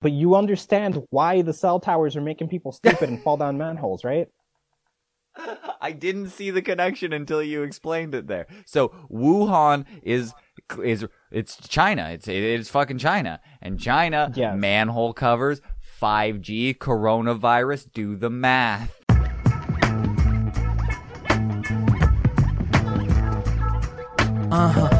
but you understand why the cell towers are making people stupid and fall down manholes, right? I didn't see the connection until you explained it there. So Wuhan is is it's China. It's it's fucking China, and China Yes. manhole covers, 5G, coronavirus. Do the math. Uh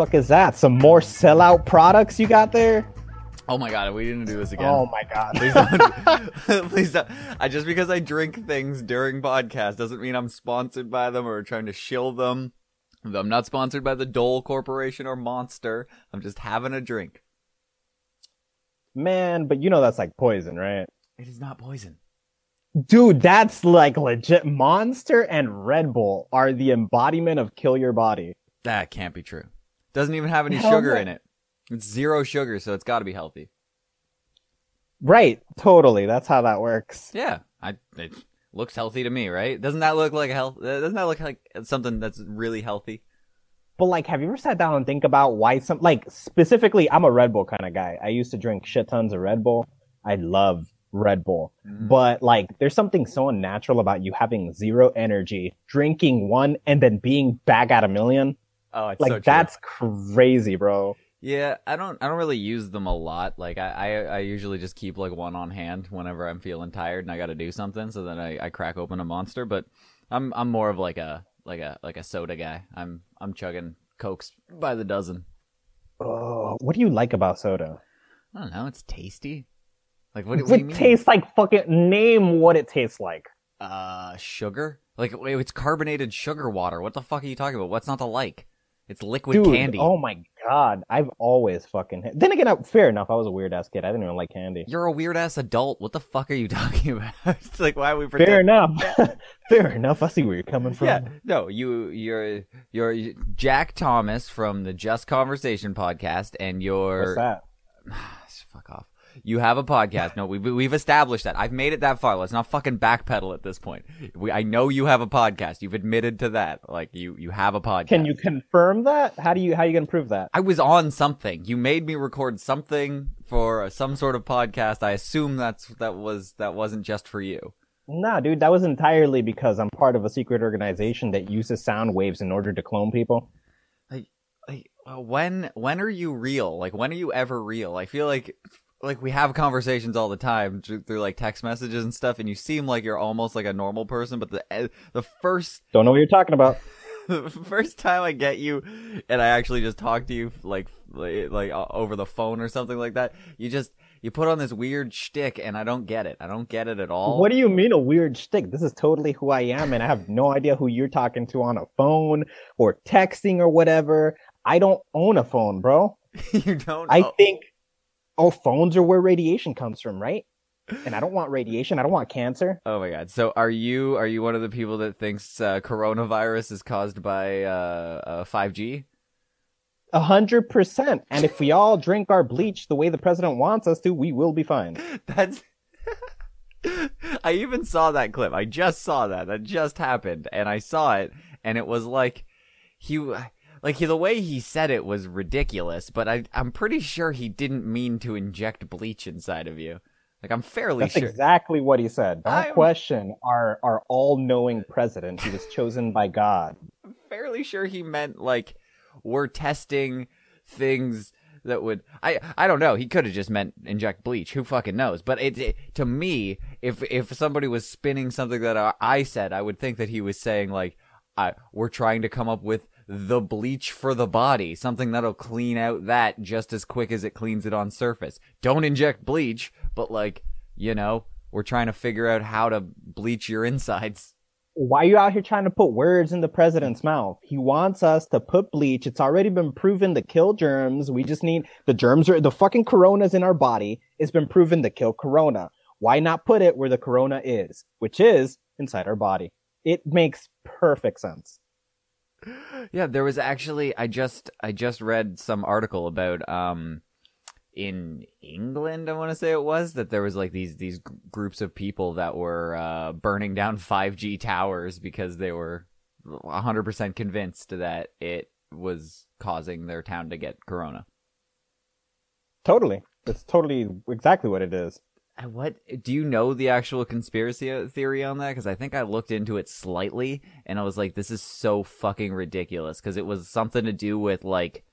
Fuck is that? Some more sellout products you got there? Oh my god, we didn't do this again. Oh my god. Please don't. Please don't. I, just because I drink things during podcasts doesn't mean I'm sponsored by them or trying to shill them. I'm not sponsored by the Dole Corporation or Monster. I'm just having a drink. Man, but you know that's like poison, right? It is not poison. Dude, that's like legit. Monster and Red Bull are the embodiment of kill your body. That can't be true. Doesn't even have any Hell sugar no. in it. It's zero sugar, so it's got to be healthy. Right, totally. That's how that works. Yeah, I. It looks healthy to me, right? Doesn't that look like health? uh, Doesn't that look like something that's really healthy? But like, have you ever sat down and think about why some like specifically? I'm a Red Bull kind of guy. I used to drink shit tons of Red Bull. I love Red Bull, Mhm. but like, there's something so unnatural about you having zero energy, drinking one, and then being back at a million. Oh, it's Like so that's crazy, bro. Yeah, I don't I don't really use them a lot. Like I, I, I usually just keep like one on hand whenever I'm feeling tired and I gotta do something, so then I, I crack open a monster. But I'm I'm more of like a like a like a soda guy. I'm I'm chugging cokes by the dozen. Oh, what do you like about soda? I don't know, it's tasty. Like what, what do you It mean? tastes like fucking. Name what it tastes like. uh sugar? Like it's carbonated sugar water. What the fuck are you talking about? What's not to like? It's liquid Dude, candy. oh my god, I've always fucking. Then again, I- fair enough. I was a weird ass kid. I didn't even like candy. You're a weird ass adult. What the fuck are you talking about? it's like why are we Fair pretend- enough. fair enough. I see where you're coming from. Yeah, no, you, you're, you're Jack Thomas from the Just Conversation podcast, and you're What's that? fuck off. You have a podcast. No, we've we've established that. I've made it that far. Let's not fucking backpedal at this point. We, I know you have a podcast. You've admitted to that. Like you, you have a podcast. Can you confirm that? How do you how you gonna prove that? I was on something. You made me record something for some sort of podcast. I assume that's that was that wasn't just for you. Nah, dude, that was entirely because I'm part of a secret organization that uses sound waves in order to clone people. like like uh, when when are you real like when are you ever real i feel like like we have conversations all the time through, through like text messages and stuff and you seem like you're almost like a normal person but the eh, the first Don't know what you're talking about. the first time i get you and i actually just talk to you like like, like uh, over the phone or something like that you just you put on this weird shtick and i don't get it i don't get it at all What do you mean a weird shtick? This is totally who I am, and I have no idea who you're talking to on a phone or texting or whatever. I don't own a phone, bro. you don't I know. think, oh, phones are where radiation comes from, right? And I don't want radiation. I don't want cancer. Oh my god! So are you are you one of the people that thinks uh, coronavirus is caused by uh, five G? A hundred percent. And if we all drink our bleach the way the president wants us to, we will be fine. That's. I even saw that clip. I just saw that. That just happened, and I saw it, and it was like he, like he, the way he said it was ridiculous. But I, I'm pretty sure he didn't mean to inject bleach inside of you. Like I'm fairly That's sure. exactly what he said. Don't I'm- question our our all knowing president. He was chosen by God. I'm fairly sure he meant like we're testing things that would I I don't know. He could have just meant inject bleach. Who fucking knows? But it, it to me, if if somebody was spinning something that I, I said, I would think that he was saying like I we're trying to come up with the bleach for the body, something that'll clean out that just as quick as it cleans it on surface. Don't inject bleach, but like, you know, we're trying to figure out how to bleach your insides. Why are you out here trying to put words in the president's mouth? He wants us to put bleach. It's already been proven to kill germs. We just need the germs are the fucking corona's in our body. It's been proven to kill corona. Why not put it where the corona is, which is inside our body? It makes perfect sense. Yeah, there was actually I just I just read some article about um in England I want to say it was that there was like these these g- groups of people that were uh burning down 5G towers because they were 100% convinced that it was causing their town to get corona. Totally. That's totally exactly what it is. What do you know the actual conspiracy uh, theory on that? Because I think I looked into it slightly, and I was like, "This is so fucking ridiculous." Because it was something to do with like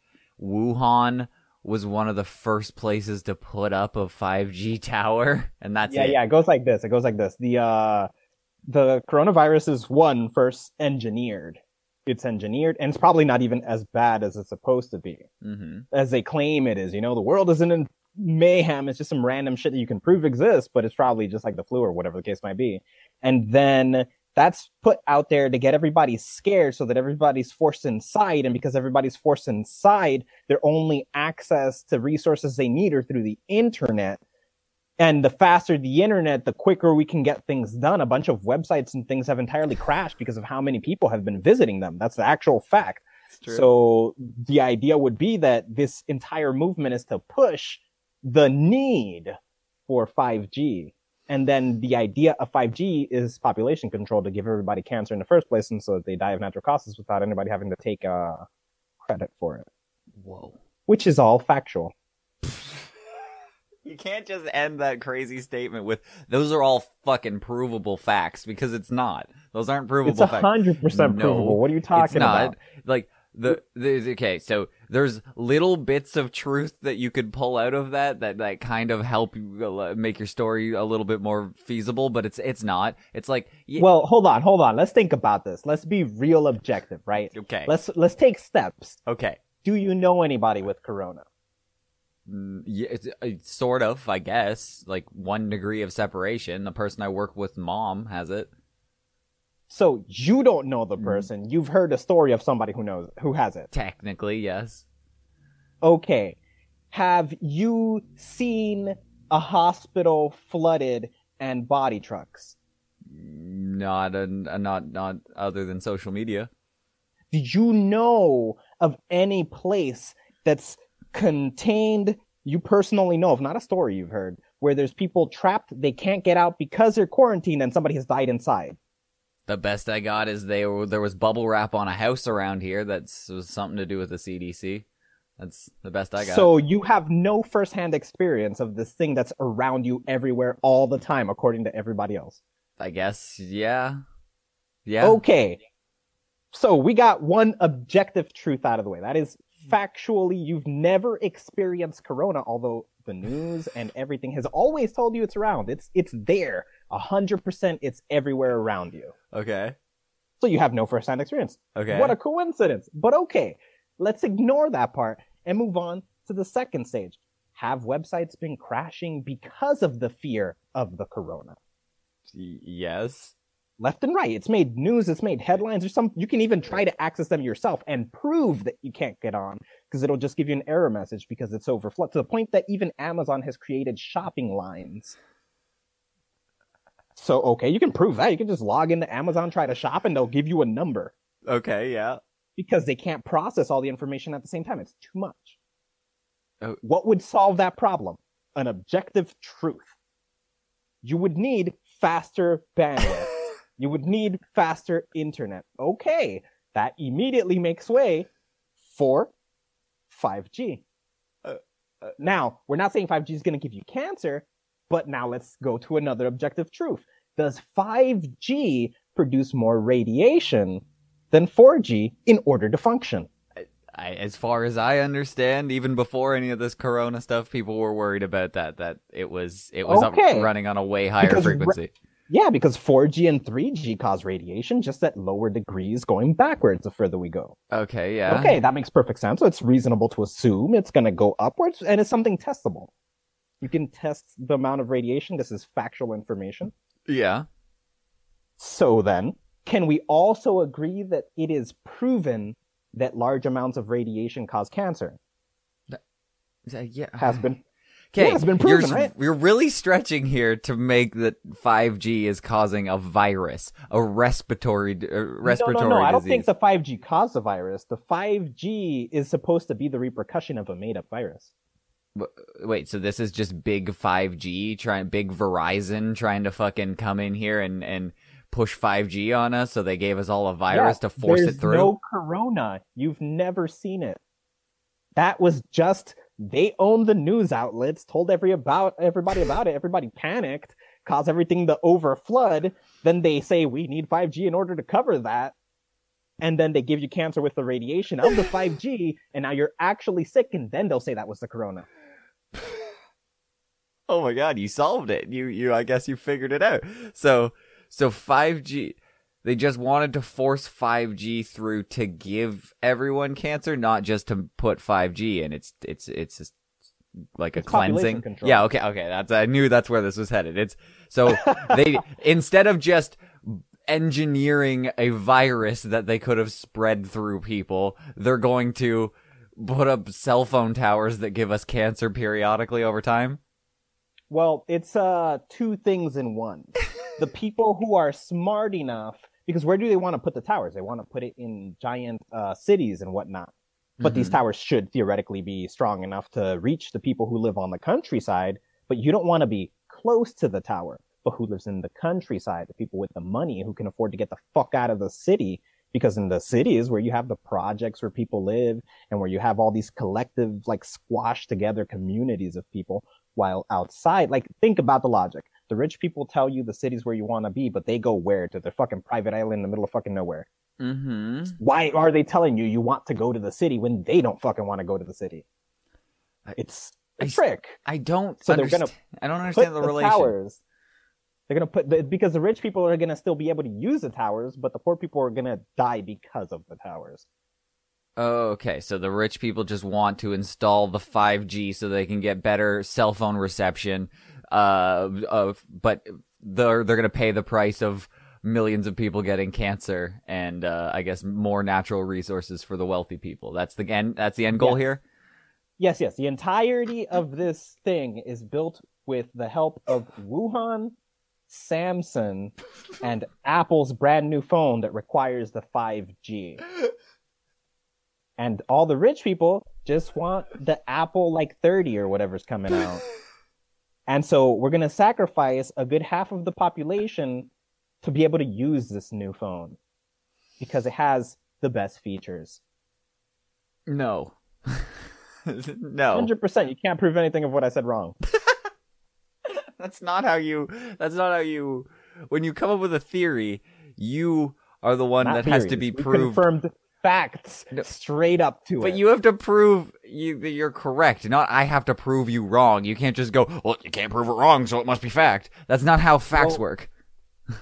Wuhan was one of the first places to put up a 5G tower, and that's yeah, it. yeah. It goes like this. It goes like this. The uh, the coronavirus is one first engineered. It's engineered, and it's probably not even as bad as it's supposed to be, Mm-hmm. as they claim it is. You know, the world isn't in mayhem. It's just some random shit that you can prove exists, but it's probably just like the flu or whatever the case might be. And then that's put out there to get everybody scared so that everybody's forced inside. And because everybody's forced inside, their only access to resources they need are through the internet. And the faster the internet, the quicker we can get things done. A bunch of websites and things have entirely crashed because of how many people have been visiting them. That's the actual fact. So the idea would be that this entire movement is to push the need for 5G. And then the idea of 5G is population control to give everybody cancer in the first place, and so that they die of natural causes without anybody having to take uh, credit for it, Whoa. which is all factual. You can't just end that crazy statement with those are all fucking provable facts because it's not. Those aren't provable It's a facts. hundred percent No, provable. What are you talking it's not. about? Like the, the okay, so there's little bits of truth that you could pull out of that that that kind of help you uh, make your story a little bit more feasible, but it's it's not. It's like y- Well, hold on, hold on. Let's think about this. Let's be real objective, right? okay, Let's let's take steps. okay, Do you know anybody with corona? Mm, yeah, it's, it's sort of, I guess, like one degree of separation. The person I work with, mom, has it. So you don't know the Mhm. person. You've heard a story of somebody who knows who has it. Technically, yes. Okay. Have you seen a hospital flooded and body trucks? Not a, not not other than social media. Did you know of any place that's contained you personally know of, not a story you've heard, where there's people trapped, they can't get out because they're quarantined and somebody has died inside? The best I got is they were, there was bubble wrap on a house around here that's was something to do with the CDC. That's the best I got. So you have no firsthand experience of this thing that's around you everywhere all the time, according to everybody else. I guess yeah, yeah. Okay. So we got one objective truth out of the way. That is factually, you've never experienced corona, although the news and everything has always told you it's around. It's it's there. A hundred percent it's everywhere around you. Okay. So you have no firsthand experience. Okay. What a coincidence. But okay. Let's ignore that part and move on to the second stage. Have websites been crashing because of the fear of the corona? Yes. left and right. It's made news, it's made headlines, or some you can even try to access them yourself and prove that you can't get on because it'll just give you an error message because it's overflow to the point that even Amazon has created shopping lines. So okay, you can prove that. You can just log into Amazon, try to shop, and they'll give you a number Okay. Yeah. because they can't process all the information at the same time. It's too much. Oh. What would solve that problem? An objective truth. You would need faster bandwidth. you would need faster internet. Okay, that immediately makes way for 5G. Uh, uh, now, we're not saying 5G is going to give you cancer, but now let's go to another objective truth. Does 5G produce more radiation than 4G in order to function? I, as far as I understand, even before any of this Corona stuff, people were worried about that. That it was it was up, Okay. running on a way higher Because ra- frequency. Yeah, because 4G and 3G cause radiation just at lower degrees going backwards the further we go. Okay. Yeah. Okay, that makes perfect sense. So it's reasonable to assume it's going to go upwards and it's something testable. You can test the amount of radiation. This is factual information. Yeah. So then, can we also agree that it is proven that large amounts of radiation cause cancer? Uh, yeah. Has been. Okay, Yeah, it's been proven, you're, right? you're really stretching here to make that 5G is causing a virus, a respiratory uh, respiratory no, no, no. I don't think the 5G caused the virus. The 5G is supposed to be the repercussion of a made-up virus. Wait, so this is just big 5G trying, big Verizon trying to fucking come in here and and push 5G on us? So they gave us all a virus Yeah, to force it through. No corona. You've never seen it. That was just they owned the news outlets, told every about everybody about it. Everybody panicked, caused everything to overflood. Then they say we need 5G in order to cover that. And then they give you cancer with the radiation of the 5G, and now you're actually sick, and then they'll say that was the corona. Oh my god, you solved it. You you I guess you figured it out. So so 5G they just wanted to force 5G through to give everyone cancer, not just to put 5G in. It's it's it's just like a It's cleansing. control. Yeah, okay, okay. That's I knew that's where this was headed. It's so they instead of just engineering a virus that they could have spread through people, they're going to put up cell phone towers that give us cancer periodically over time. Well, it's uh two things in one. the people who are smart enough, because where do they want to put the towers? They want to put it in giant uh, cities and whatnot. But these towers should theoretically be strong enough to reach the people who live on the countryside. But you don't want to be close to the tower. But who lives in the countryside? The people with the money who can afford to get the fuck out of the city. Because in the cities where you have the projects where people live and where you have all these collective, like squashed together communities of people, while outside, like think about the logic. The rich people tell you the cities where you want to be, but they go where? To their fucking private island in the middle of fucking nowhere. Mm-hmm. Why are they telling you you want to go to the city when they don't fucking want to go to the city? It's a I- trick. I don't. So they're understand. gonna I don't understand the, the relation. towers. They're gonna put the, because the rich people are gonna still be able to use the towers, but the poor people are gonna die because of the towers. Oh, okay. So the rich people just want to install the 5G so they can get better cell phone reception. Uh, of but they're they're gonna pay the price of millions of people getting cancer and uh, I guess more natural resources for the wealthy people. That's the end. That's the end goal Yes. here. Yes, yes. The entirety of this thing is built with the help of Wuhan, Samsung, and Apple's brand new phone that requires the 5G. And all the rich people just want the Apple like 30 or whatever's coming out. And so we're going to sacrifice a good half of the population to be able to use this new phone because it has the best features. No. no. 100%. You can't prove anything of what I said wrong. That's not how you. That's not how you. When you come up with a theory, you are the one Not that has to theories. be We proved. Confirmed facts No. straight up to But it. But you have to prove you that you're correct. Not I have to prove you wrong. You can't just go. Well, you can't prove it wrong, so it must be fact. That's not how facts Well- work.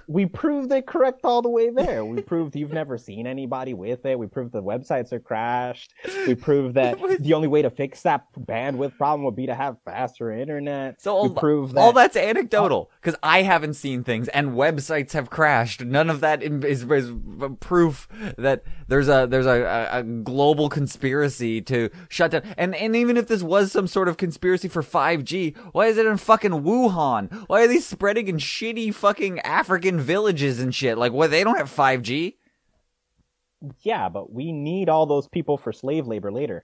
We proved it correct all the way there. We proved you've never seen anybody with it. We proved the websites are crashed. We proved that the only way to fix that bandwidth problem would be to have faster internet. So all, that. all that's anecdotal because I haven't seen things and websites have crashed. None of that is, is, proof that there's a there's a, a, global conspiracy to shut down. And and even if this was some sort of conspiracy for 5G, why is it in fucking Wuhan? Why are they spreading in shitty fucking African villages and shit? Like, what? They don't have 5G. yeah, but we need all those people for slave labor later.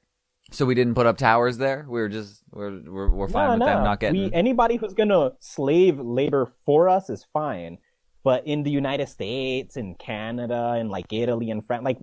So we didn't put up towers there. We were just we're we're, we're fine no, with no. them not getting. We, anybody who's gonna slave labor for us is fine. But in the United States and Canada and like Italy and France, like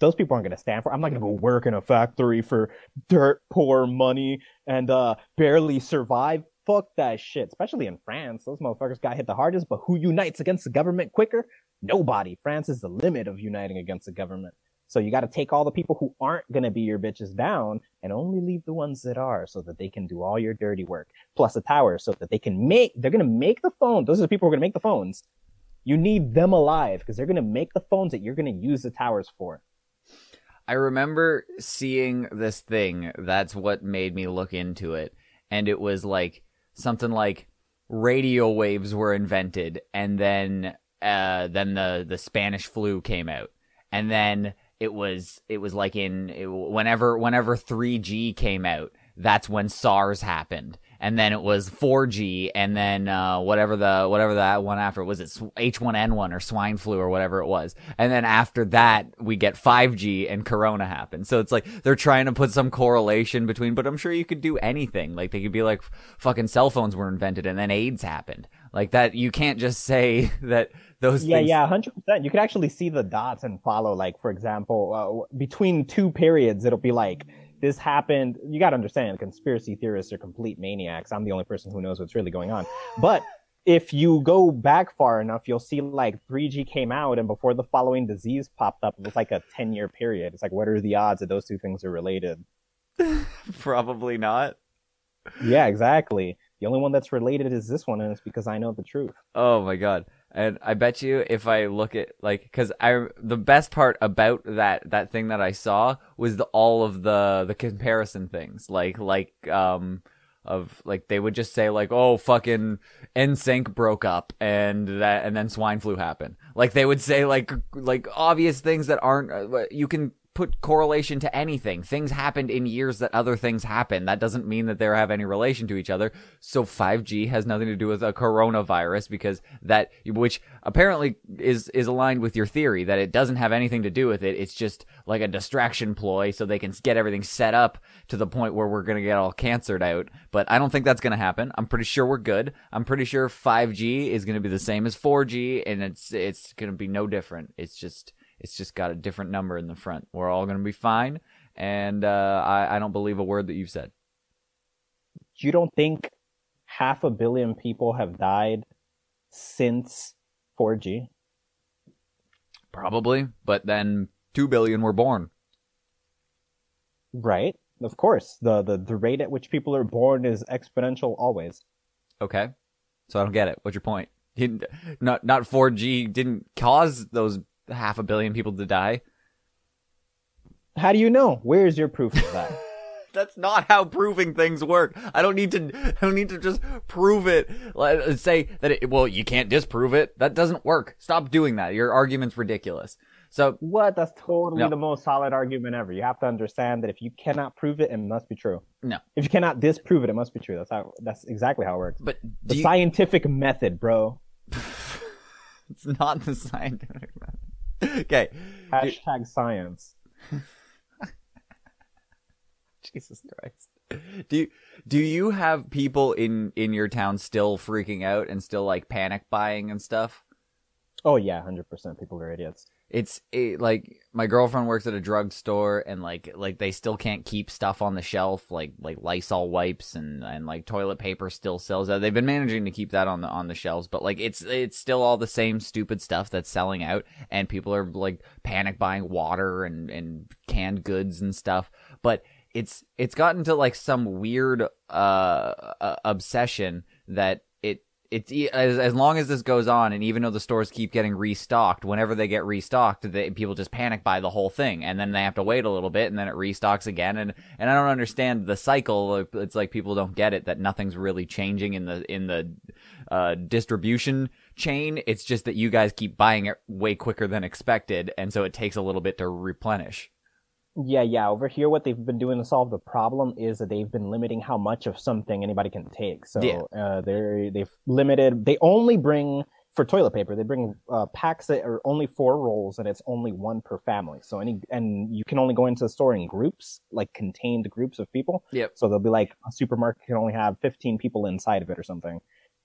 those people aren't gonna stand for. I'm not gonna go work in a factory for dirt poor money and uh barely survive. Fuck that shit. Especially in France, those motherfuckers got hit the hardest. But who unites against the government quicker? Nobody. France is the limit of uniting against the government. So you got to take all the people who aren't going to be your bitches down and only leave the ones that are so that they can do all your dirty work. Plus the tower so that they can make, they're going to make the phone. Those are the people who are going to make the phones. You need them alive because they're going to make the phones that you're going to use the towers for. I remember seeing this thing. That's what made me look into it. And it was like something like radio waves were invented and then uh, then the the Spanish flu came out, and then it was it was like in it, whenever whenever 3G came out, that's when SARS happened, and then it was 4G, and then uh, whatever the whatever that one after was it H1N1 or swine flu or whatever it was, and then after that we get 5G and Corona happened. So it's like they're trying to put some correlation between, but I'm sure you could do anything. Like they could be like fucking cell phones were invented and then AIDS happened. Like that, you can't just say that those. Yeah, things... yeah, hundred percent. You could actually see the dots and follow. Like for example, uh, between two periods, it'll be like this happened. You got to understand, conspiracy theorists are complete maniacs. I'm the only person who knows what's really going on. But if you go back far enough, you'll see like 3G came out, and before the following disease popped up, it was like a 10 year period. It's like, what are the odds that those two things are related? Probably not. Yeah, exactly. The only one that's related is this one, and it's because I know the truth. Oh my god. And I bet you if I look at like cuz I the best part about that that thing that I saw was the all of the the comparison things. Like like um of like they would just say like oh fucking NSYNC broke up and that and then swine flu happened. Like they would say like like obvious things that aren't uh, you can put correlation to anything. Things happened in years that other things happened. That doesn't mean that they have any relation to each other. So 5G has nothing to do with a coronavirus because that, which apparently is, is aligned with your theory that it doesn't have anything to do with it. It's just like a distraction ploy so they can get everything set up to the point where we're going to get all cancered out. But I don't think that's going to happen. I'm pretty sure we're good. I'm pretty sure 5G is going to be the same as 4G and it's, it's going to be no different. It's just, it's just got a different number in the front. We're all going to be fine. And uh, I, I don't believe a word that you've said. You don't think half a billion people have died since 4G? Probably, but then 2 billion were born. Right. Of course. The, the, the rate at which people are born is exponential always. Okay. So I don't get it. What's your point? Didn't not not 4G didn't cause those half a billion people to die. How do you know? Where's your proof of that? That's not how proving things work. I don't need to. I don't need to just prove it. Let, uh, say that. It, well, you can't disprove it. That doesn't work. Stop doing that. Your argument's ridiculous. So what? That's totally no. the most solid argument ever. You have to understand that if you cannot prove it, it must be true. No. If you cannot disprove it, it must be true. That's how. That's exactly how it works. But the you... scientific method, bro. it's not the scientific method. okay. Hashtag science. Jesus Christ. Do you do you have people in in your town still freaking out and still like panic buying and stuff? Oh yeah, hundred percent. People are idiots it's it, like my girlfriend works at a drugstore and like like they still can't keep stuff on the shelf like like Lysol wipes and and like toilet paper still sells out. They've been managing to keep that on the on the shelves, but like it's it's still all the same stupid stuff that's selling out and people are like panic buying water and and canned goods and stuff. But it's it's gotten to like some weird uh, uh obsession that it's as, as long as this goes on, and even though the stores keep getting restocked, whenever they get restocked, they, people just panic buy the whole thing, and then they have to wait a little bit, and then it restocks again, and and I don't understand the cycle. It's like people don't get it that nothing's really changing in the in the uh, distribution chain. It's just that you guys keep buying it way quicker than expected, and so it takes a little bit to replenish. Yeah, yeah. Over here, what they've been doing to solve the problem is that they've been limiting how much of something anybody can take. So yeah. uh, they they've limited. They only bring for toilet paper. They bring uh, packs that are only four rolls, and it's only one per family. So any and you can only go into the store in groups, like contained groups of people. Yep. So they'll be like a supermarket can only have fifteen people inside of it or something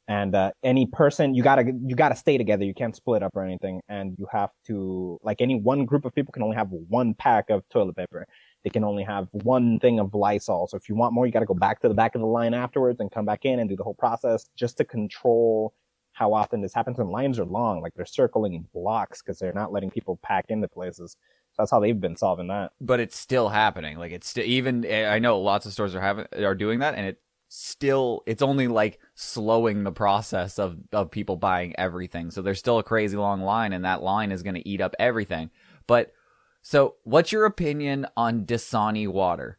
and uh, any person you gotta you gotta stay together. You can't split up or anything. And you have to like any one group of people can only have one pack of toilet paper. They can only have one thing of lysol. So if you want more you gotta go back to the back of the line afterwards and come back in and do the whole process just to control how often this happens. And lines are long. Like they're circling blocks because they're not letting people pack into places. So that's how they've been solving that. But it's still happening. Like it's still even i know lots of stores are having are doing that and it still it's only like slowing the process of of people buying everything. So there's still a crazy long line and that line is going to eat up everything. But so what's your opinion on Dasani water?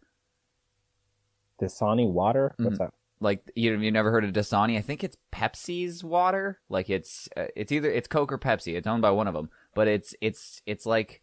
Dasani water? What's mm-hmm. that? like you you never heard of Dasani? I think it's Pepsi's water. Like it's uh, it's either it's Coke or Pepsi. It's owned by one of them, but it's it's it's like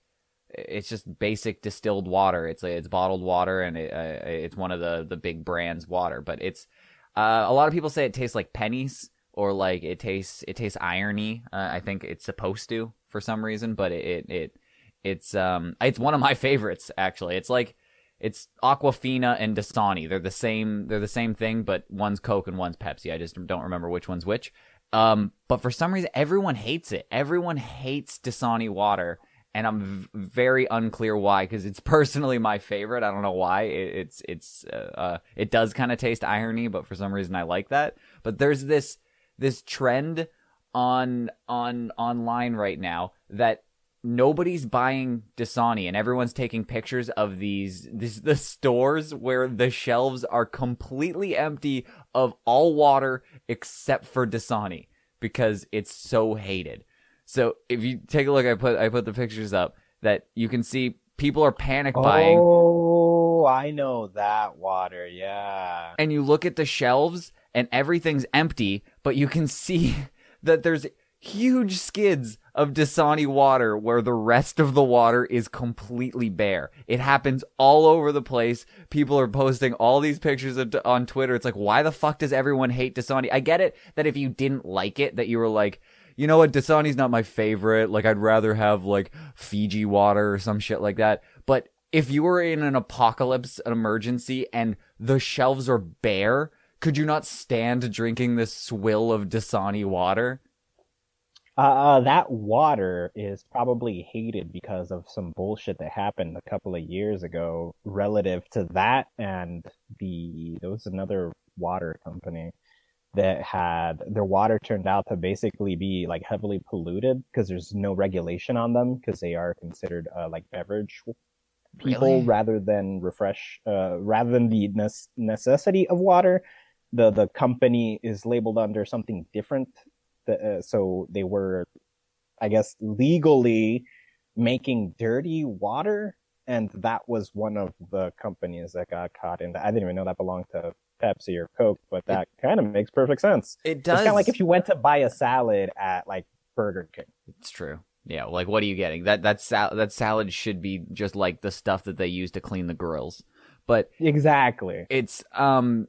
it's just basic distilled water. It's it's bottled water, and it, uh, it's one of the the big brands water. But it's uh, a lot of people say it tastes like pennies or like it tastes it tastes irony. Uh, I think it's supposed to for some reason, but it, it it it's um it's one of my favorites actually. It's like it's Aquafina and Dasani. They're the same. They're the same thing, but one's Coke and one's Pepsi. I just don't remember which one's which. Um, but for some reason, everyone hates it. Everyone hates Dasani water, and I'm very unclear why. Because it's personally my favorite. I don't know why. It, it's it's uh, uh it does kind of taste irony, but for some reason I like that. But there's this this trend on on online right now that nobody's buying Dasani and everyone's taking pictures of these, these the stores where the shelves are completely empty of all water except for Dasani because it's so hated. So if you take a look, I put I put the pictures up that you can see people are panic buying. Oh, I know that water. Yeah. And you look at the shelves and everything's empty, but you can see that there's huge skids of Dasani water where the rest of the water is completely bare. It happens all over the place. People are posting all these pictures of, on Twitter. It's like, why the fuck does everyone hate Dasani? I get it that if you didn't like it, that you were like, you know what, Dasani's not my favorite. Like, I'd rather have like Fiji water or some shit like that. But if you were in an apocalypse, an emergency, and the shelves are bare, could you not stand drinking this swill of Dasani water? Uh, that water is probably hated because of some bullshit that happened a couple of years ago relative to that and the, there was another water company that had their water turned out to basically be like heavily polluted because there's no regulation on them because they are considered uh, like beverage people Really? rather than refresh uh, rather than the nes- necessity of water the the company is labeled under something different the, uh, so they were i guess legally making dirty water and that was one of the companies that got caught in that i didn't even know that belonged to pepsi or coke but that kind of makes perfect sense It does. it's kind of like if you went to buy a salad at like burger king It's true. Yeah, like what are you getting? That that sal- that salad should be just like the stuff that they use to clean the grills. But exactly it's um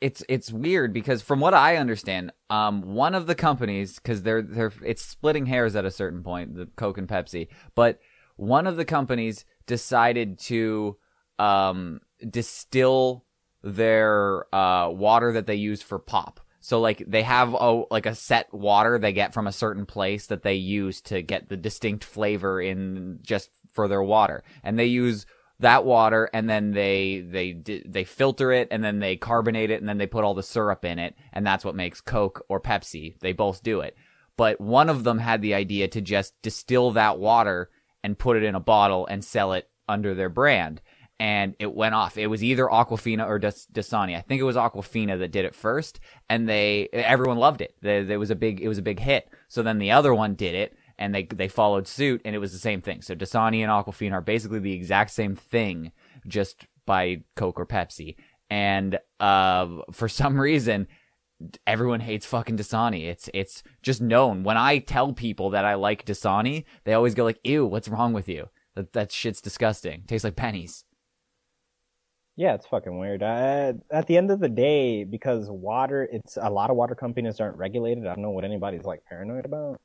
it's it's weird because from what I understand, um one of the companies cuz they're they're it's splitting hairs at a certain point, the Coke and Pepsi, but one of the companies decided to um distill their uh water that they use for pop. So like they have a like a set water they get from a certain place that they use to get the distinct flavor in just for their water. And they use that water and then they they they filter it and then they carbonate it and then they put all the syrup in it and that's what makes Coke or Pepsi. They both do it. But one of them had the idea to just distill that water and put it in a bottle and sell it under their brand. And it went off. It was either Aquafina or Das- Dasani. I think it was Aquafina that did it first, and they everyone loved it. There was a big it was a big hit. So then the other one did it, and they they followed suit, and it was the same thing. So Dasani and Aquafina are basically the exact same thing, just by Coke or Pepsi. And uh, for some reason, everyone hates fucking Dasani. It's it's just known. When I tell people that I like Dasani, they always go like, "Ew, what's wrong with you? That that shit's disgusting. Tastes like pennies." Yeah, it's fucking weird. Uh, at the end of the day, because water, it's a lot of water companies aren't regulated. I don't know what anybody's like paranoid about.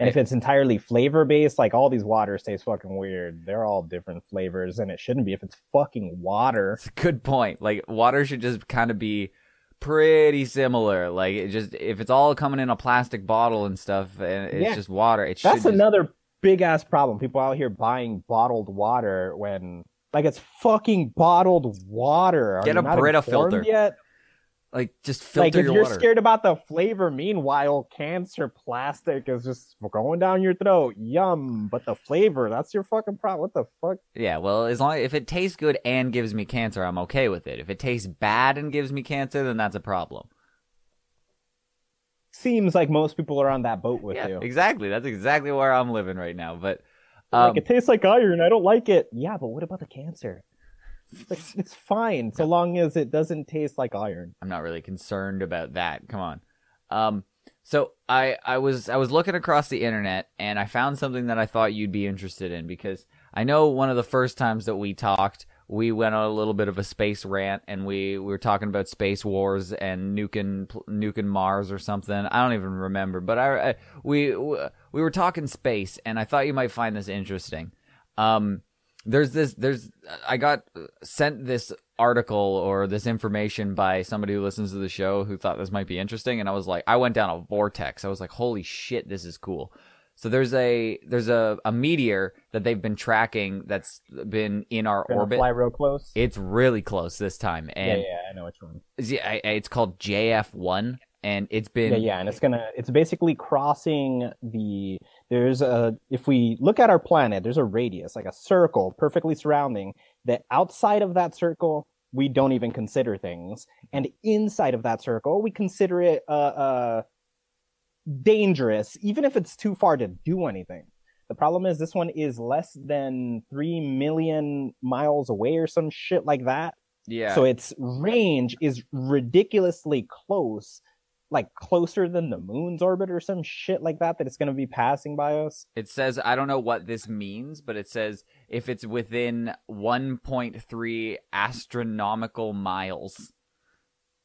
And if it's entirely flavor based, like all these waters taste fucking weird. They're all different flavors, and it shouldn't be if it's fucking water. It's a good point. Like water should just kind of be pretty similar. Like it just if it's all coming in a plastic bottle and stuff, and it's Yeah. just water, it should. That's just- another big ass problem. People out here buying bottled water when, like, it's fucking bottled water. Are Get a Brita filter. Yet? like just filter like if your you're water. scared about the flavor meanwhile cancer plastic is just going down your throat yum but the flavor that's your fucking problem what the fuck Yeah, well, as long if it tastes good and gives me cancer, I'm okay with it. If it tastes bad and gives me cancer, then that's a problem. seems like most people are on that boat with yeah, you exactly. That's exactly where I'm living right now. But like um, it tastes like iron i don't like it yeah but what about the cancer It's, it's fine so long as it doesn't taste like iron. I'm not really concerned about that. Come on. Um, so I I was I was looking across the internet and I found something that I thought you'd be interested in because I know one of the first times that we talked, we went on a little bit of a space rant and we, we were talking about space wars and nuking nuking Mars or something. I don't even remember, but I, I we we were talking space and I thought you might find this interesting. Um, there's this there's I got sent this article or this information by somebody who listens to the show who thought this might be interesting and I was like I went down a vortex. I was like holy shit this is cool. So there's a there's a, a meteor that they've been tracking that's been in our Gonna orbit. Fly real close. It's really close this time yeah, and yeah, I know which one. yeah, it's called JF1 and it's been Yeah, yeah, and it's gonna it's basically crossing the there's a if we look at our planet, there's a radius, like a circle perfectly surrounding that outside of that circle we don't even consider things. And inside of that circle, we consider it uh uh dangerous, even if it's too far to do anything. The problem is this one is less than three million miles away or some shit like that. yeah. So its range is ridiculously close, like closer than the moon's orbit or some shit like that, that it's going to be passing by us. It says I don't know what this means, but it says if it's within 1.3 astronomical miles.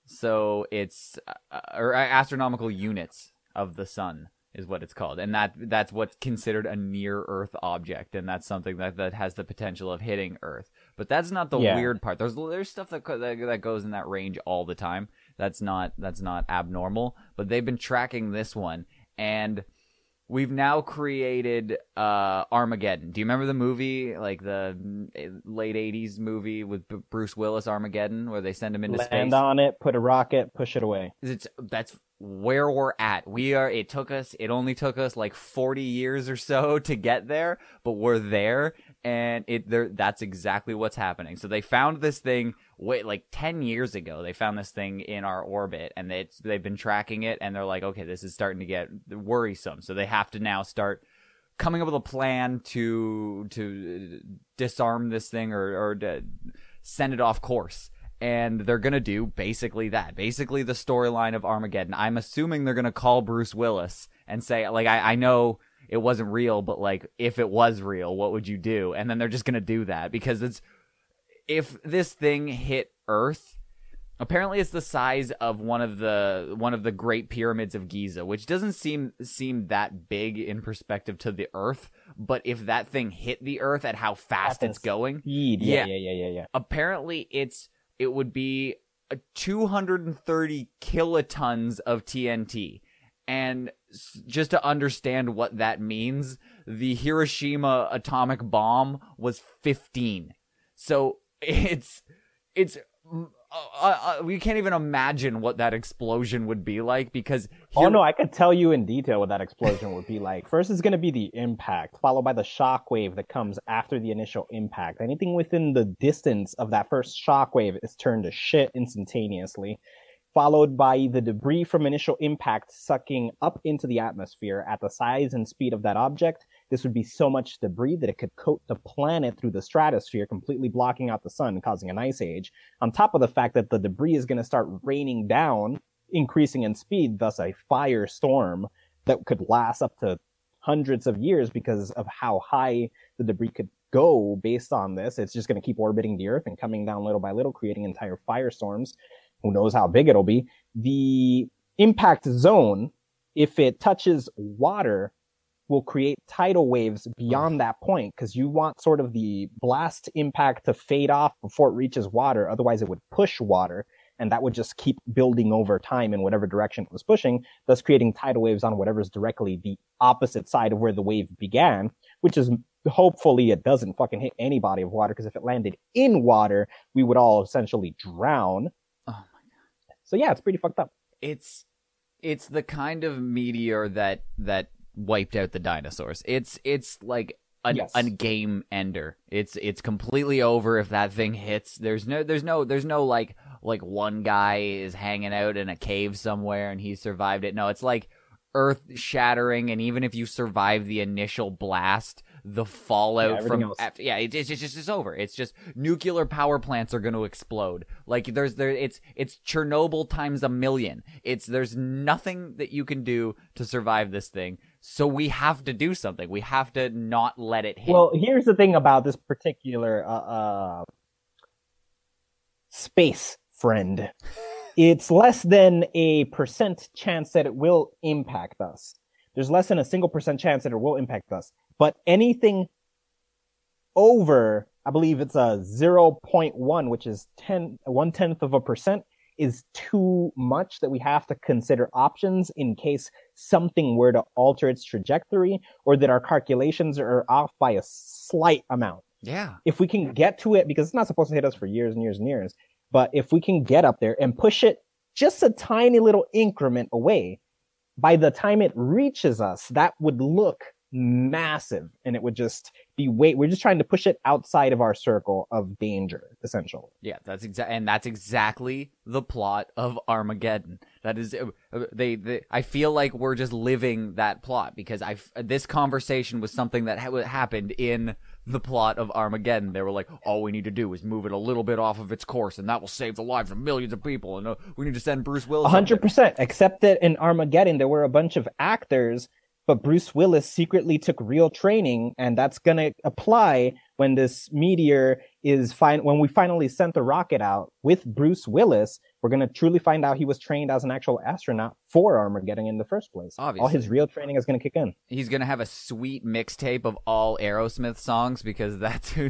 So it's uh, or uh, astronomical units of the sun is what it's called. And that that's what's considered a near earth object and that's something that that has the potential of hitting earth. But that's not the Yeah. weird part. There's there's stuff that, that that goes in that range all the time. That's not that's not abnormal, but they've been tracking this one and we've now created uh Armageddon. Do you remember the movie, like the mm, late '80s movie with B- Bruce Willis, Armageddon, where they send him into Land space? on it, put a rocket, push it away. It's that's where we're at. We are. It took us. It only took us like 40 years or so to get there, but we're there, and it. There. That's exactly what's happening. So they found this thing. Wait, like 10 years ago, they found this thing in our orbit, and it's they've been tracking it, and they're like, okay, this is starting to get worrisome. So they have to now start coming up with a plan to to disarm this thing or or to send it off course. And they're gonna do basically that. Basically the storyline of Armageddon. I'm assuming they're gonna call Bruce Willis and say, like, I, I know it wasn't real, but like, if it was real, what would you do? And then they're just gonna do that because it's if this thing hit Earth, apparently it's the size of one of the one of the Great Pyramids of Giza, which doesn't seem seem that big in perspective to the Earth. But if that thing hit the Earth at how fast At it's going, Speed. Yeah. Yeah, yeah, yeah, yeah, yeah. apparently it's it would be a 230 kilotons of TNT. And just to understand what that means, the Hiroshima atomic bomb was 15. So it's it's uh, uh, we can't even imagine what that explosion would be like because Oh Hir- no, I could tell you in detail what that explosion would be like. First is going to be the impact, followed by the shock wave that comes after the initial impact. Anything within the distance of that first shock wave is turned to shit instantaneously, followed by the debris from initial impact sucking up into the atmosphere at the size and speed of that object. This would be so much debris that it could coat the planet through the stratosphere, completely blocking out the sun, causing an ice age. On top of the fact that the debris is going to start raining down increasing in speed, thus a firestorm that could last up to hundreds of years because of how high the debris could go based on this. It's just going to keep orbiting the Earth and coming down little by little, creating entire firestorms. Who knows how big it'll be? The impact zone, if it touches water, will create tidal waves beyond that point because you want sort of the blast impact to fade off before it reaches water. Otherwise, it would push water and that would just keep building over time in whatever direction it was pushing, thus creating tidal waves on whatever's directly the opposite side of where the wave began, which is hopefully it doesn't fucking hit any body of water because if it landed in water, we would all essentially drown. Oh my god. So yeah, it's pretty fucked up. it's it's the kind of meteor that that wiped out the dinosaurs. It's it's like a, Yes. a game ender. It's it's completely over if that thing hits. There's no there's no there's no like like one guy is hanging out in a cave somewhere and he survived it. No, it's like earth shattering and even if you survive the initial blast, the fallout everything from after, yeah, it, it's just it's just over. It's just nuclear power plants are going to explode. Like there's there it's it's Chernobyl times a million. It's there's nothing that you can do to survive this thing. So we have to do something. We have to not let it hit. Well, here's the thing about this particular uh, uh, space friend. It's less than a percent chance that it will impact us. There's less than a single percent chance that it will impact us. But anything over, I believe it's a 0.1, which is 10, one tenth of a percent, is too much that we have to consider options in case something were to alter its trajectory or that our calculations are off by a slight amount. yeah. If we can get to it, because it's not supposed to hit us for years and years and years, but if we can get up there and push it just a tiny little increment away, by the time it reaches us, that would look massive and it would just be wait we're just trying to push it outside of our circle of danger essentially Yeah, that's exactly and that's exactly the plot of Armageddon. That is, uh, uh, they, they. I feel like we're just living that plot because I. This conversation was something that ha- happened in the plot of Armageddon. They were like, all we need to do is move it a little bit off of its course, and that will save the lives of millions of people. And uh, we need to send Bruce Willis. up hundred there." percent. Except that in Armageddon, there were a bunch of actors, but Bruce Willis secretly took real training, and that's gonna apply when this meteor is fine. When we finally sent the rocket out with Bruce Willis, we're gonna truly find out he was trained as an actual astronaut for Armageddon in the first place. Obviously. All his real training is gonna kick in. He's gonna have a sweet mixtape of all Aerosmith songs because that's who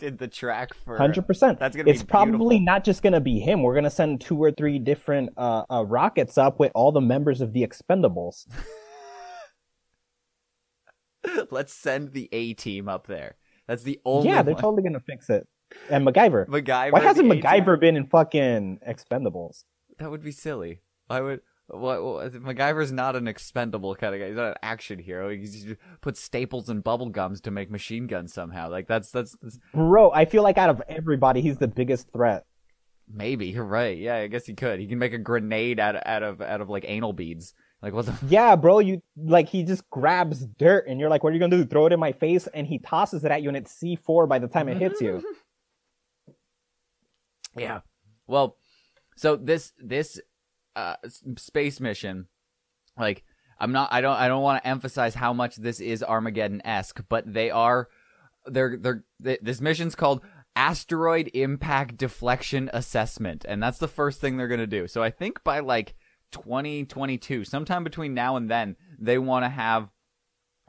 did the track for. Hundred percent. That's gonna be It's probably not just gonna be him. We're gonna send two or three different uh, uh, rockets up with all the members of the Expendables. Let's send the A team up there. That's the only. yeah, they're one. totally gonna fix it. And MacGyver. MacGyver. Why hasn't the A-Team? MacGyver been in fucking Expendables? That would be silly. Why would what, what MacGyver's not an expendable kind of guy. He's not an action hero. He just puts staples and bubble gums to make machine guns somehow. Like that's that's, that's Bro, I feel like out of everybody, he's the biggest threat. maybe you're right. Yeah, I guess he could. He can make a grenade out of out of out of like anal beads. Like what the Yeah, bro, you like he just grabs dirt and you're like, what are you gonna do? Throw it in my face? And he tosses it at you and it's C4 by the time it hits you. Yeah. Well, so this this uh space mission like I'm not I don't I don't want to emphasize how much this is Armageddon-esque, but they are they're they're th- this mission's called Asteroid Impact Deflection Assessment, and that's the first thing they're going to do. So I think by like 2022, sometime between now and then, they want to have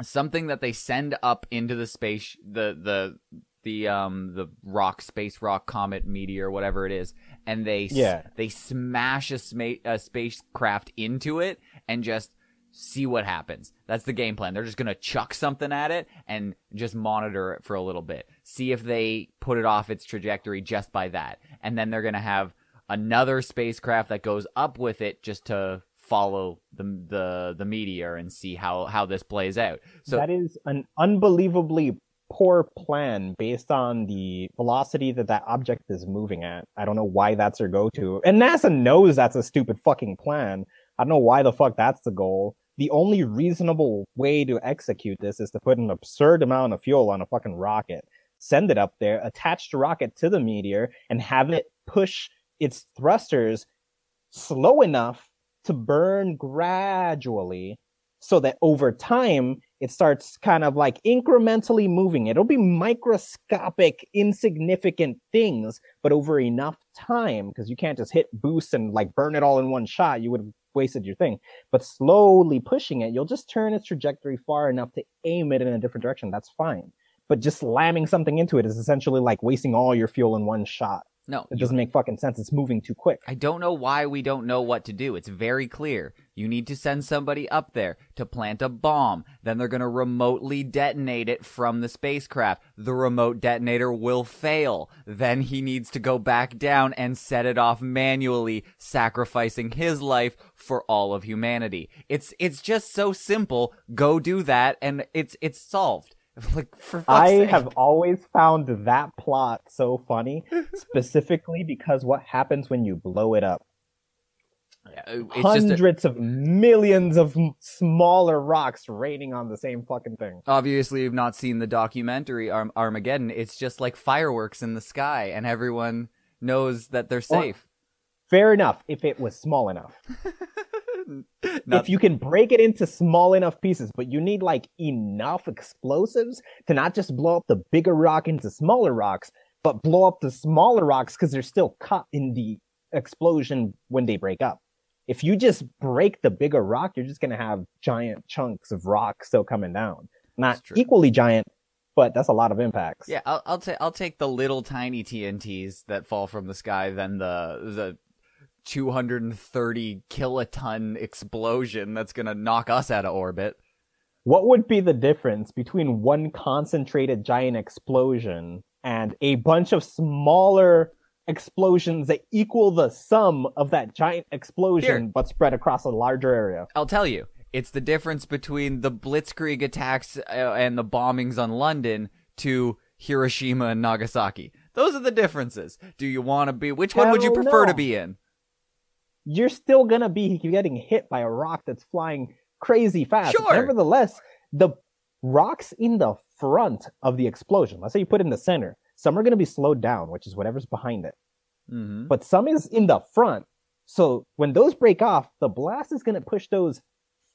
something that they send up into the space the the the um the rock space rock comet meteor whatever it is and they s- Yeah. they smash a, sma- a spacecraft into it and just see what happens. That's the game plan. They're just gonna chuck something at it and just monitor it for a little bit. See if they put it off its trajectory just by that. And then they're gonna have another spacecraft that goes up with it just to follow the the the meteor and see how how this plays out so that is an unbelievably poor plan based on the velocity that that object is moving at. I don't know why that's their go-to. And NASA knows that's a stupid fucking plan. I don't know why the fuck that's the goal. The only reasonable way to execute this is to put an absurd amount of fuel on a fucking rocket, send it up there, attach the rocket to the meteor, and have it push its thrusters slow enough to burn gradually so that over time it starts kind of like incrementally moving. It'll be microscopic, insignificant things, but over enough time, because you can't just hit boost and like burn it all in one shot. You would have wasted your thing. But slowly pushing it, you'll just turn its trajectory far enough to aim it in a different direction. That's fine. But just slamming something into it is essentially like wasting all your fuel in one shot. No It doesn't make fucking sense. It's moving too quick. I don't know why we don't know what to do. It's very clear. You need to send somebody up there to plant a bomb. Then they're going to remotely detonate it from the spacecraft. The remote detonator will fail. Then he needs to go back down and set it off manually, sacrificing his life for all of humanity. It's it's just so simple. Go do that and it's it's solved. Like for fuck's I sake. have always found that plot so funny, specifically because what happens when you blow it up. Just a- hundreds of millions of smaller rocks raining on the same fucking thing. obviously you've not seen the documentary Arm- Armageddon. It's just like fireworks in the sky, and everyone knows that they're Well, safe. Fair enough if it was small enough. Not- if you can break it into small enough pieces, but you need like enough explosives to not just blow up the bigger rock into smaller rocks, but blow up the smaller rocks because they're still caught in the explosion when they break up. If you just break the bigger rock, you're just gonna have giant chunks of rock still coming down. Not equally giant, but that's a lot of impacts. Yeah, I'll I'll take I'll take the little tiny TNTs that fall from the sky than the the 230 kiloton explosion that's gonna knock us out of orbit. What would be the difference between one concentrated giant explosion and a bunch of smaller explosions that equal the sum of that giant explosion Here. but spread across a larger area? I'll tell you, it's the difference between the Blitzkrieg attacks uh, and the bombings on London to Hiroshima and Nagasaki. Those are the differences. Do you want to be? Which one would you Hell prefer to be in? You're still gonna be getting hit by a rock that's flying crazy fast. Sure. Nevertheless, the rocks in the front of the explosion, let's say you put it in the center, some are gonna be slowed down, which is whatever's behind it. Mm-hmm. but some is in the front. So when those break off, the blast is going to push those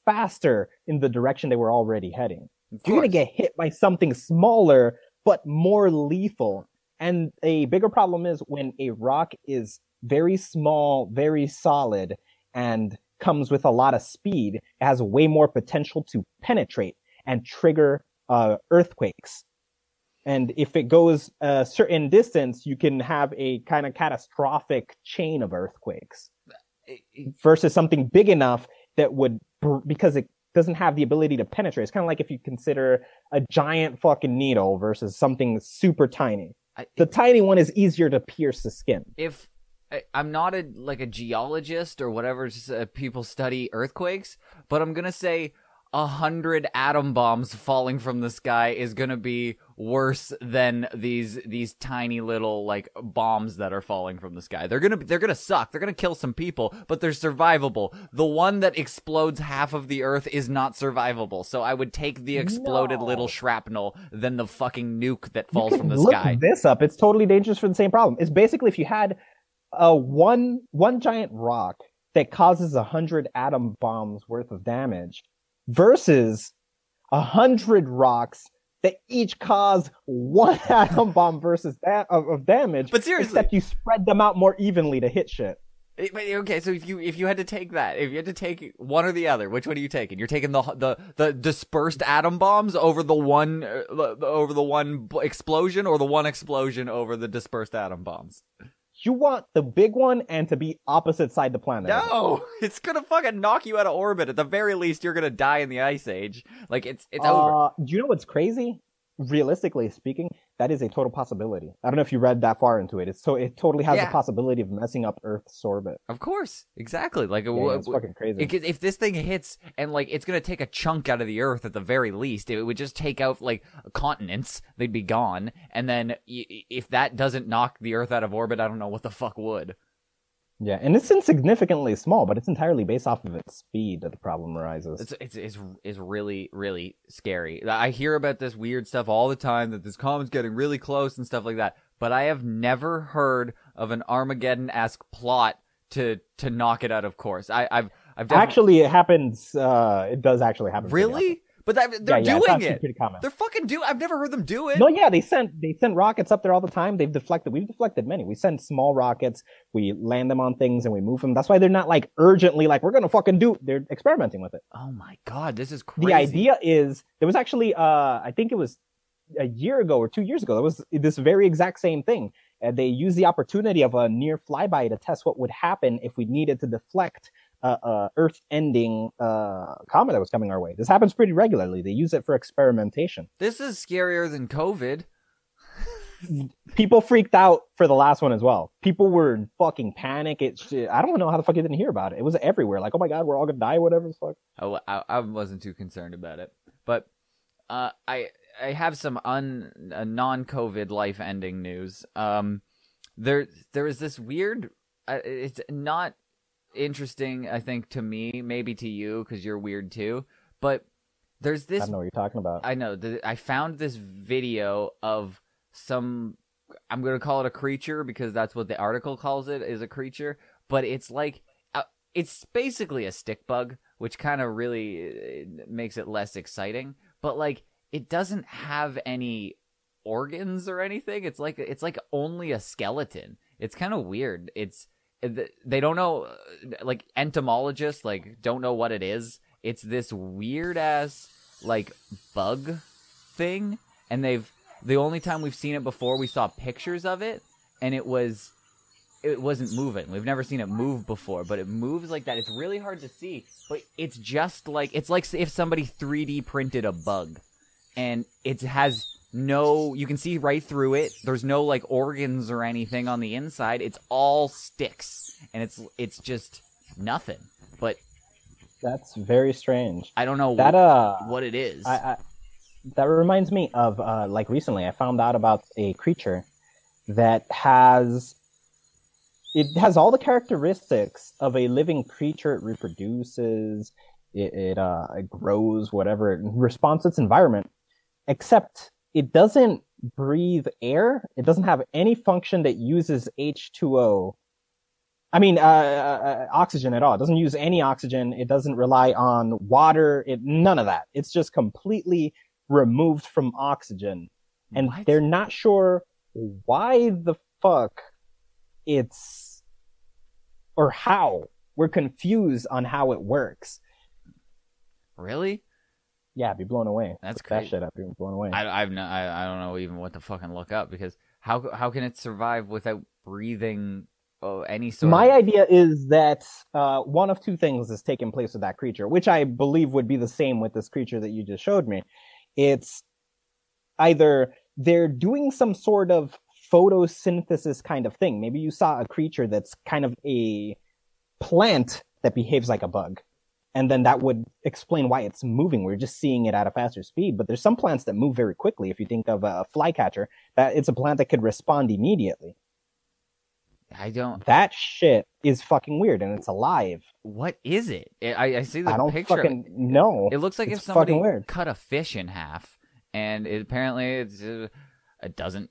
faster in the direction they were already heading. You're going to get hit by something smaller, but more lethal. And a bigger problem is when a rock is very small, very solid, and comes with a lot of speed, it has way more potential to penetrate and trigger uh, earthquakes. And if it goes a certain distance, you can have a kind of catastrophic chain of earthquakes versus something big enough that would, because it doesn't have the ability to penetrate. It's kind of like if you consider a giant fucking needle versus something super tiny. I, The tiny one is easier to pierce the skin. if I, I'm not a like a geologist or whatever, just, uh, people study earthquakes, but I'm gonna say a hundred atom bombs falling from the sky is gonna be worse than these these tiny little like bombs that are falling from the sky. They're gonna they're gonna suck. They're gonna kill some people, but they're survivable. The one that explodes half of the Earth is not survivable. So I would take the exploded No. little shrapnel than the fucking nuke that falls from the sky. look sky. this up. It's totally dangerous for the same problem. It's basically if you had a one one giant rock that causes a hundred atom bombs worth of damage versus a hundred rocks that each cause one atom bomb versus that of, of damage. But seriously- except you spread them out more evenly to hit shit. Okay, so if you if you had to take that, if you had to take one or the other, which one are you taking? You're taking the the the dispersed atom bombs over the one uh, over the one explosion, or the one explosion over the dispersed atom bombs. You want the big one and to be opposite side the planet. No, it's gonna fucking knock you out of orbit. At the very least, you're gonna die in the ice age. Like it's it's over. Uh, do you know what's crazy? Realistically speaking, that is a total possibility. I don't know if you read that far into it. It's so it totally has Yeah. the possibility of messing up Earth's orbit. Of course, exactly. Like Yeah, w- it's fucking crazy. It if this thing hits and like it's gonna take a chunk out of the earth at the very least, it would just take out like continents. They'd be gone, and then y- if that doesn't knock the earth out of orbit, I don't know what the fuck would. Yeah, and it's insignificantly small, but it's entirely based off of its speed that the problem arises. It's it's it's it's really really scary. I hear about this weird stuff all the time that this comet's getting really close and stuff like that, but I have never heard of an Armageddon esque plot to to knock it out of course. I I've I've definitely- actually, it happens. Uh, it does actually happen. really, but that, they're yeah, doing it. They're fucking do. I've never heard them do it. No, yeah, they sent they sent rockets up there all the time. They've deflected. We've deflected many. We send small rockets. We land them on things and we move them. That's why they're not like urgently like we're gonna fucking do. They're experimenting with it. Oh my god, this is crazy. The idea is there was actually uh I think it was a year ago or two years ago. There was this very exact same thing. And they used the opportunity of a near flyby to test what would happen if we needed to deflect uh, uh, Earth-ending uh, comet that was coming our way. This happens pretty regularly. They use it for experimentation. This is scarier than COVID. people freaked out for the last one as well. People were in fucking panic. It's I don't know how the fuck you didn't hear about it. It was everywhere. Like, oh my god, we're all gonna die. Whatever the fuck. Oh, I, I wasn't too concerned about it, but uh, I I have some un uh, non COVID life ending news. Um, there there is this weird. Uh, it's not interesting, I think, to me, maybe to you, because you're weird too. But there's I this don't know what you're talking about. I know. th- I found this video of some. I'm gonna call it a creature because that's what the article calls it is a creature. But it's like uh, it's basically a stick bug, which kind of really uh, makes it less exciting. But like it doesn't have any organs or anything. It's like it's like only a skeleton. It's kind of weird. It's they don't know like entomologists like don't know what it is. It's this weird ass like bug thing and they've the only time we've seen it before we saw pictures of it and it was it wasn't moving. We've never seen it move before, but it moves like that. It's really hard to see, but it's just like it's like if somebody 3D printed a bug and it has no you can see right through it. There's no like organs or anything on the inside. It's all sticks and it's it's just nothing. But That's very strange. I don't know That uh, what it is. I, I that reminds me of uh, like recently I found out about a creature that has it has all the characteristics of a living creature. It reproduces, it, it uh it grows, whatever. It responds to its environment, except it doesn't breathe air. It doesn't have any function that uses H two O. I mean, uh, uh, oxygen at all. It doesn't use any oxygen. It doesn't rely on water. It none of that. It's just completely removed from oxygen, and What? they're not sure why the fuck it's or how. We're confused on how it works. really? Yeah, I'd be blown away. That's Look that crazy. shit up. Be blown away. I I've no, I, I don't know even what to fucking look up because how how can it survive without breathing oh, any sort My of idea is that uh, one of two things is taking place with that creature, which I believe would be the same with this creature that you just showed me. It's either they're doing some sort of photosynthesis kind of thing. Maybe you saw a creature that's kind of a plant that behaves like a bug. And then that would explain why it's moving. We're just seeing it at a faster speed. But there's some plants that move very quickly. If you think of a flycatcher, that it's a plant that could respond immediately. I don't That shit is fucking weird and it's alive. what is it? I I see the I don't picture. fucking know. It looks like It's if somebody cut a fish in half, and it, apparently it's, uh, it doesn't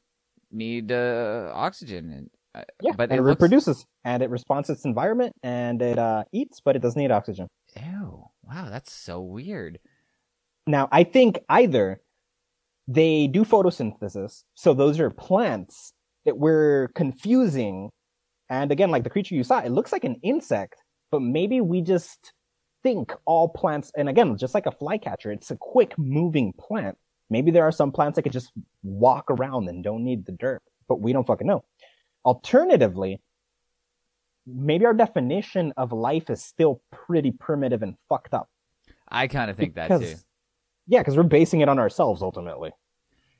need uh, oxygen. And, uh, yeah, but it it, looks, reproduces and it responds to its environment and it uh, eats, but it doesn't need oxygen. Wow, that's so weird. Now, I think either they do photosynthesis, so those are plants that we're confusing. And again, like the creature you saw, it looks like an insect, but maybe we just think all plants, and again, just like a flycatcher, it's a quick moving plant. Maybe there are some plants that could just walk around and don't need the dirt, but we don't fucking know. Alternatively, maybe our definition of life is still pretty primitive and fucked up. I kind of think that too. Yeah, because we're basing it on ourselves ultimately.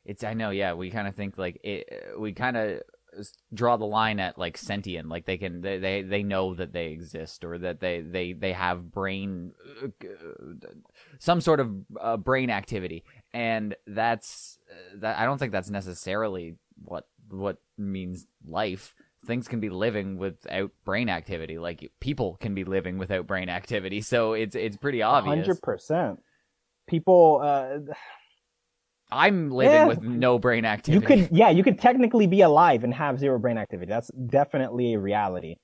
It's I know, yeah. We kind of think like it. We kind of draw the line at like sentient, like they can they they, they know that they exist or that they they they have brain, uh, some sort of uh, brain activity, and that's uh, that. I don't think that's necessarily what what means life. Things can be living without brain activity, like people can be living without brain activity. So it's it's pretty obvious. Hundred percent. People, uh, I'm living Yeah. with no brain activity. you could, yeah, you could technically be alive and have zero brain activity. That's definitely a reality.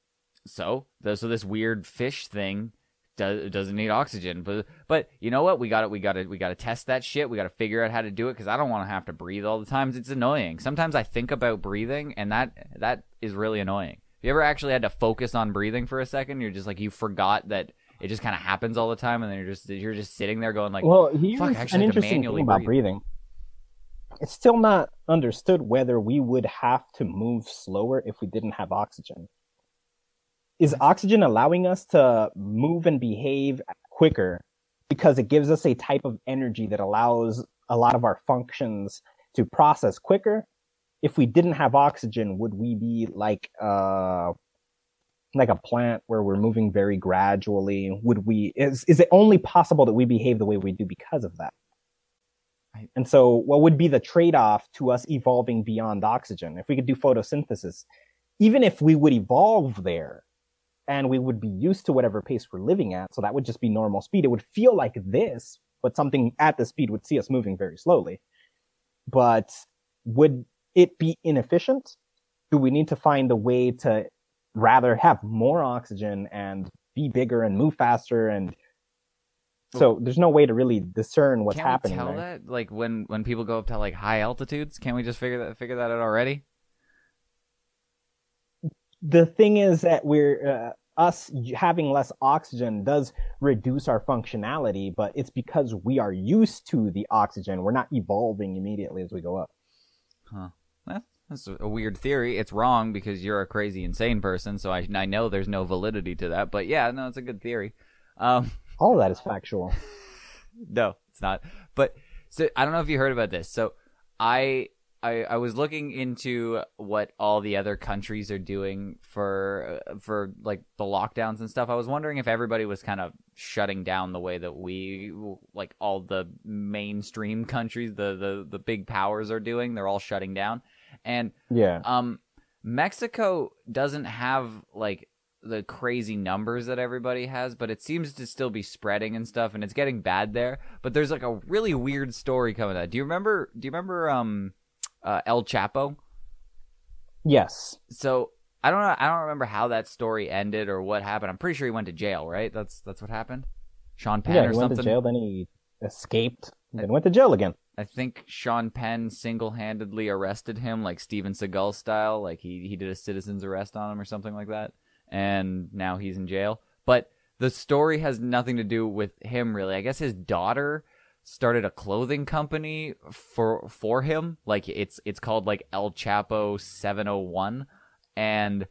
So, so this weird fish thing does doesn't need oxygen, but but you know what? We got to We got to we got to test that shit. We got to figure out how to do it because I don't want to have to breathe all the times. It's annoying. Sometimes I think about breathing, and that that is really annoying. If you ever actually had to focus on breathing for a second? You're just like you forgot that it just kind of happens all the time, and then you're just you're just sitting there going like, well, here's an interesting thing about breathe. breathing. It's still not understood whether we would have to move slower if we didn't have oxygen. Is mm-hmm. oxygen allowing us to move and behave quicker because it gives us a type of energy that allows a lot of our functions to process quicker? If we didn't have oxygen, would we be like uh like a plant where we're moving very gradually? Would we is is it only possible that we behave the way we do because of that? And so what would be the trade-off to us evolving beyond oxygen? If we could do photosynthesis, even if we would evolve there, and we would be used to whatever pace we're living at. So that would just be normal speed. It would feel like this, but something at the speed would see us moving very slowly. But would it be inefficient? Do we need to find a way to rather have more oxygen and be bigger and move faster and so there's no way to really discern what's happening. Can't happening we tell there. that like when when people go up to like high altitudes? Can't we just figure that figure that out already? the thing is that we're uh, us having less oxygen does reduce our functionality, but it's because we are used to the oxygen. We're not evolving immediately as we go up. Well, that's a weird theory. It's wrong because you're a crazy, insane person. So I I know there's no validity to that. But yeah, no, it's a good theory. Um, All of that is factual. no, it's not. But so I don't know if you heard about this. So I I, I was looking into what all the other countries are doing for uh, for like the lockdowns and stuff. I was wondering if everybody was kind of shutting down the way that we like all the mainstream countries, the the the big powers are doing. They're all shutting down, and Yeah. um, Mexico doesn't have like the crazy numbers that everybody has, but it seems to still be spreading and stuff, and it's getting bad there. But there's like a really weird story coming out. Do you remember? Do you remember um, uh, El Chapo? Yes. So I don't know. I don't remember how that story ended or what happened. I'm pretty sure he went to jail, right? That's that's what happened. Sean Penn yeah, or he went something. to jail, then he escaped, then went to jail again. I think Sean Penn single-handedly arrested him, like Steven Seagal style. Like he he did a citizen's arrest on him or something like that, and now he's in jail. But the story has nothing to do with him really. I guess his daughter started a clothing company for for him. Like it's it's called like El Chapo 701, and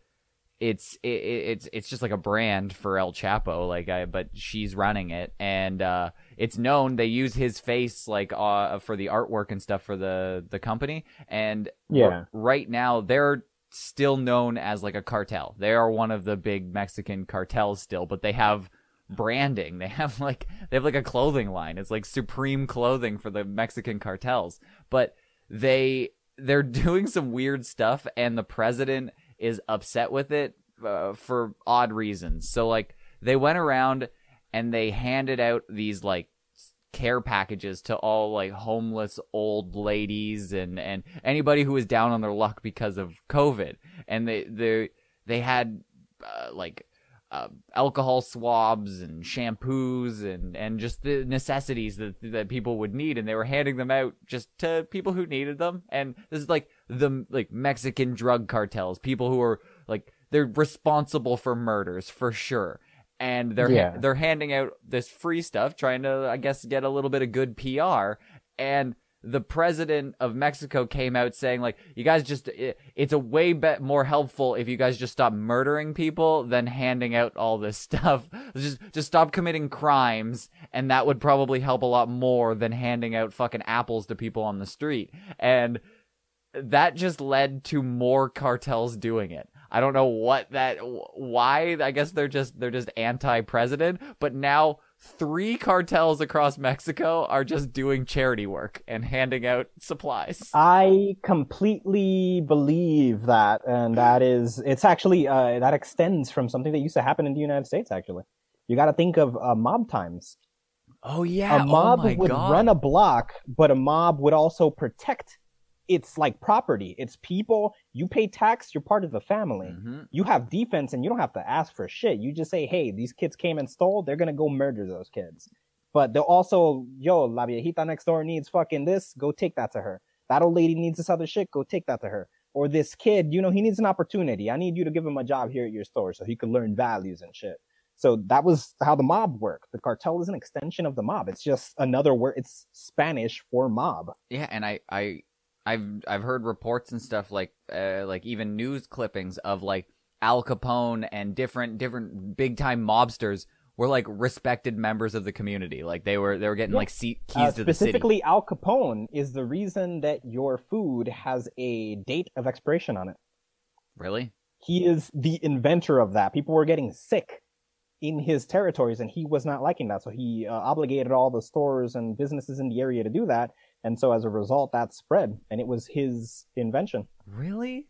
it's it, it's it's just like a brand for El Chapo. Like I, but she's running it, and uh, it's known they use his face like uh, for the artwork and stuff for the the company. And Yeah. right now they're still known as like a cartel. They are one of the big Mexican cartels still, but they have branding. They have like they have like a clothing line. It's like supreme clothing for the Mexican cartels. But they they're doing some weird stuff and the president is upset with it uh, for odd reasons. So like they went around and they handed out these like care packages to all like homeless old ladies and and anybody who was down on their luck because of covid. And they they they had uh, like uh, alcohol swabs and shampoos and and just the necessities that that people would need. And they were handing them out just to people who needed them. And this is like the like Mexican drug cartels people who are like they're responsible for murders for sure and they're Yeah. they're handing out this free stuff trying to I guess get a little bit of good PR and the president of Mexico came out saying like you guys just it, it's a way be- more helpful if you guys just stop murdering people than handing out all this stuff just just stop committing crimes and that would probably help a lot more than handing out fucking apples to people on the street and that just led to more cartels doing it. I don't know what that why I guess they're just they're just anti-president, but now three cartels across Mexico are just doing charity work and handing out supplies. I completely believe that, and that is, it's actually, uh, that extends from something that used to happen in the United States, actually. You gotta think of uh, mob times. Oh yeah, a mob oh would God. run a block, but a mob would also protect its like property, its people. You pay tax, you're part of the family. Mhm. You have defense, and you don't have to ask for shit. You just say, "Hey, these kids came and stole. They're gonna go murder those kids." But they'll also, yo, la viejita next door needs fucking this. Go take that to her. That old lady needs this other shit. Go take that to her. Or this kid, you know, he needs an opportunity. I need you to give him a job here at your store so he could learn values and shit. So that was how the mob worked. The cartel is an extension of the mob. It's just another word. It's Spanish for mob. Yeah, and I I I've I've heard reports and stuff like uh, like even news clippings of like Al Capone and different different big time mobsters were like respected members of the community. Like they were they were getting Yeah. like seat, keys Uh, to the city. specifically, Al Capone is the reason that your food has a date of expiration on it. Really? He is the inventor of that. People were getting sick in his territories, and he was not liking that. So he uh, obligated all the stores and businesses in the area to do that. And so as a result, that spread, and it was his invention. Really?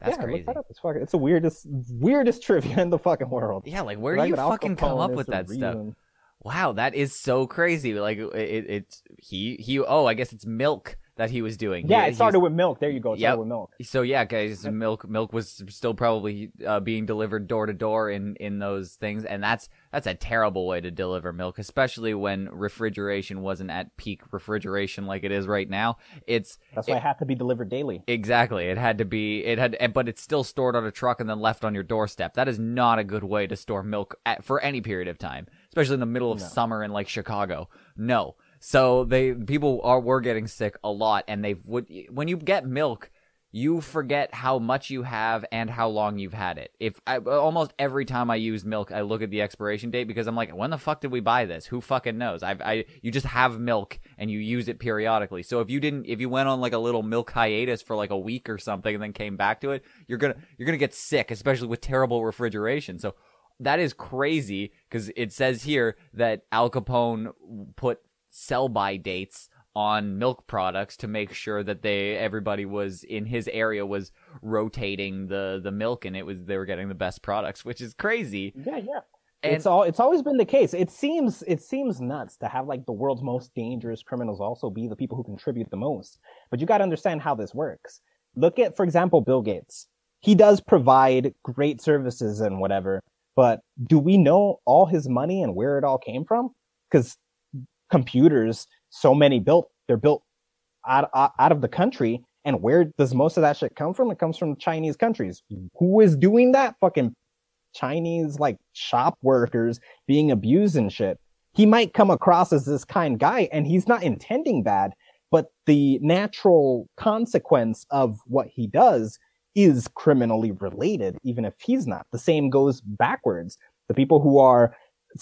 That's yeah, crazy. Look that up. It's fucking. It's the weirdest, weirdest trivia in the fucking world. Yeah, like where do you fact that Al fucking come up with that stuff? reason- Wow, that is so crazy. Like it, it, it's he he. Oh, I guess it's milk that he was doing. Yeah, He- it started with milk. There you go. It Yep. with milk. So yeah, guys, milk milk was still probably uh, being delivered door to door in in those things, and that's that's a terrible way to deliver milk, especially when refrigeration wasn't at peak refrigeration like it is right now. It's That's why it had to be delivered daily. exactly it had to be it had, but it's still stored on a truck and then left on your doorstep. That is not a good way to store milk at, for any period of time, especially in the middle of No. summer in like Chicago. No. So they people are were getting sick a lot, and they would when you get milk, you forget how much you have and how long you've had it. If I, almost every time I use milk, I look at the expiration date because I'm like, when the fuck did we buy this? Who fucking knows? I've, I, you just have milk and you use it periodically. So if you didn't, if you went on like a little milk hiatus for like a week or something and then came back to it, you're gonna, you're gonna get sick, especially with terrible refrigeration. So that is crazy because it says here that Al Capone put sell by dates on milk products to make sure that they everybody was in his area was rotating the the milk and it was they were getting the best products which is crazy Yeah, yeah. And- it's all. It's always been the case. It seems. It seems nuts to have like the world's most dangerous criminals also be the people who contribute the most. But you got to understand how this works. Look at, for example, Bill Gates. He does provide great services and whatever. But do we know all his money and where it all came from? Because computers, so many built, they're built out, out of the country. And where does most of that shit come from? It comes from Chinese countries. Who is doing that? Fucking Chinese like shop workers being abused and shit. He might come across as this kind guy and he's not intending bad, but the natural consequence of what he does is criminally related, even if he's not. The same goes backwards. The people who are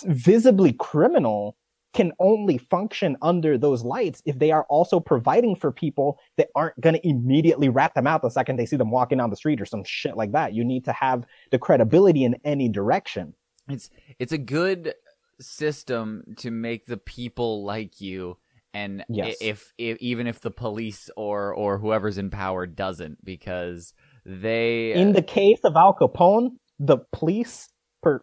visibly criminal can only function under those lights if they are also providing for people that aren't going to immediately rat them out the second they see them walking down the street or some shit like that. You need to have the credibility in any direction. it's it's a good system to make the people like you and Yes. if, if even if the police or or whoever's in power doesn't because they In the uh, case of Al Capone, the police per-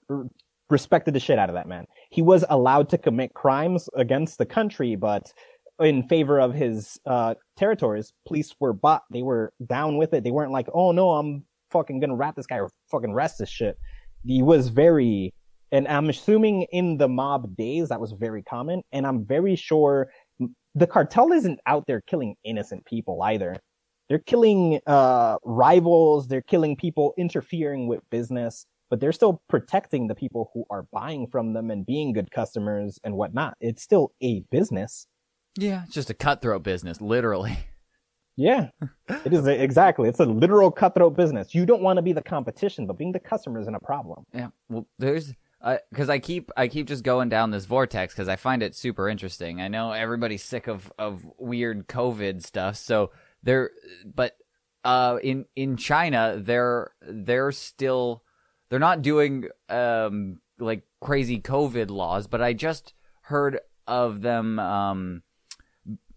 respected the shit out of that man. He was allowed to commit crimes against the country, but in favor of his uh, territories, police were bought. They were down with it. They weren't like, "Oh no, I'm fucking gonna rat this guy or fucking arrest this shit." He was very, and I'm assuming in the mob days that was very common. And I'm very sure the cartel isn't out there killing innocent people either. They're killing uh, rivals. They're killing people interfering with business, but they're still protecting the people who are buying from them and being good customers and whatnot. It's still a business. yeah it's just a cutthroat business literally Yeah, it is a- exactly. It's a literal cutthroat business. You don't want to be the competition, but being the customer isn't a problem. Yeah. Well, there's because I keep I keep just going down this vortex because I find it super interesting. I know everybody's sick of of weird COVID stuff, so they're but uh in in China they're they're still they're not doing um like crazy COVID laws, but I just heard of them um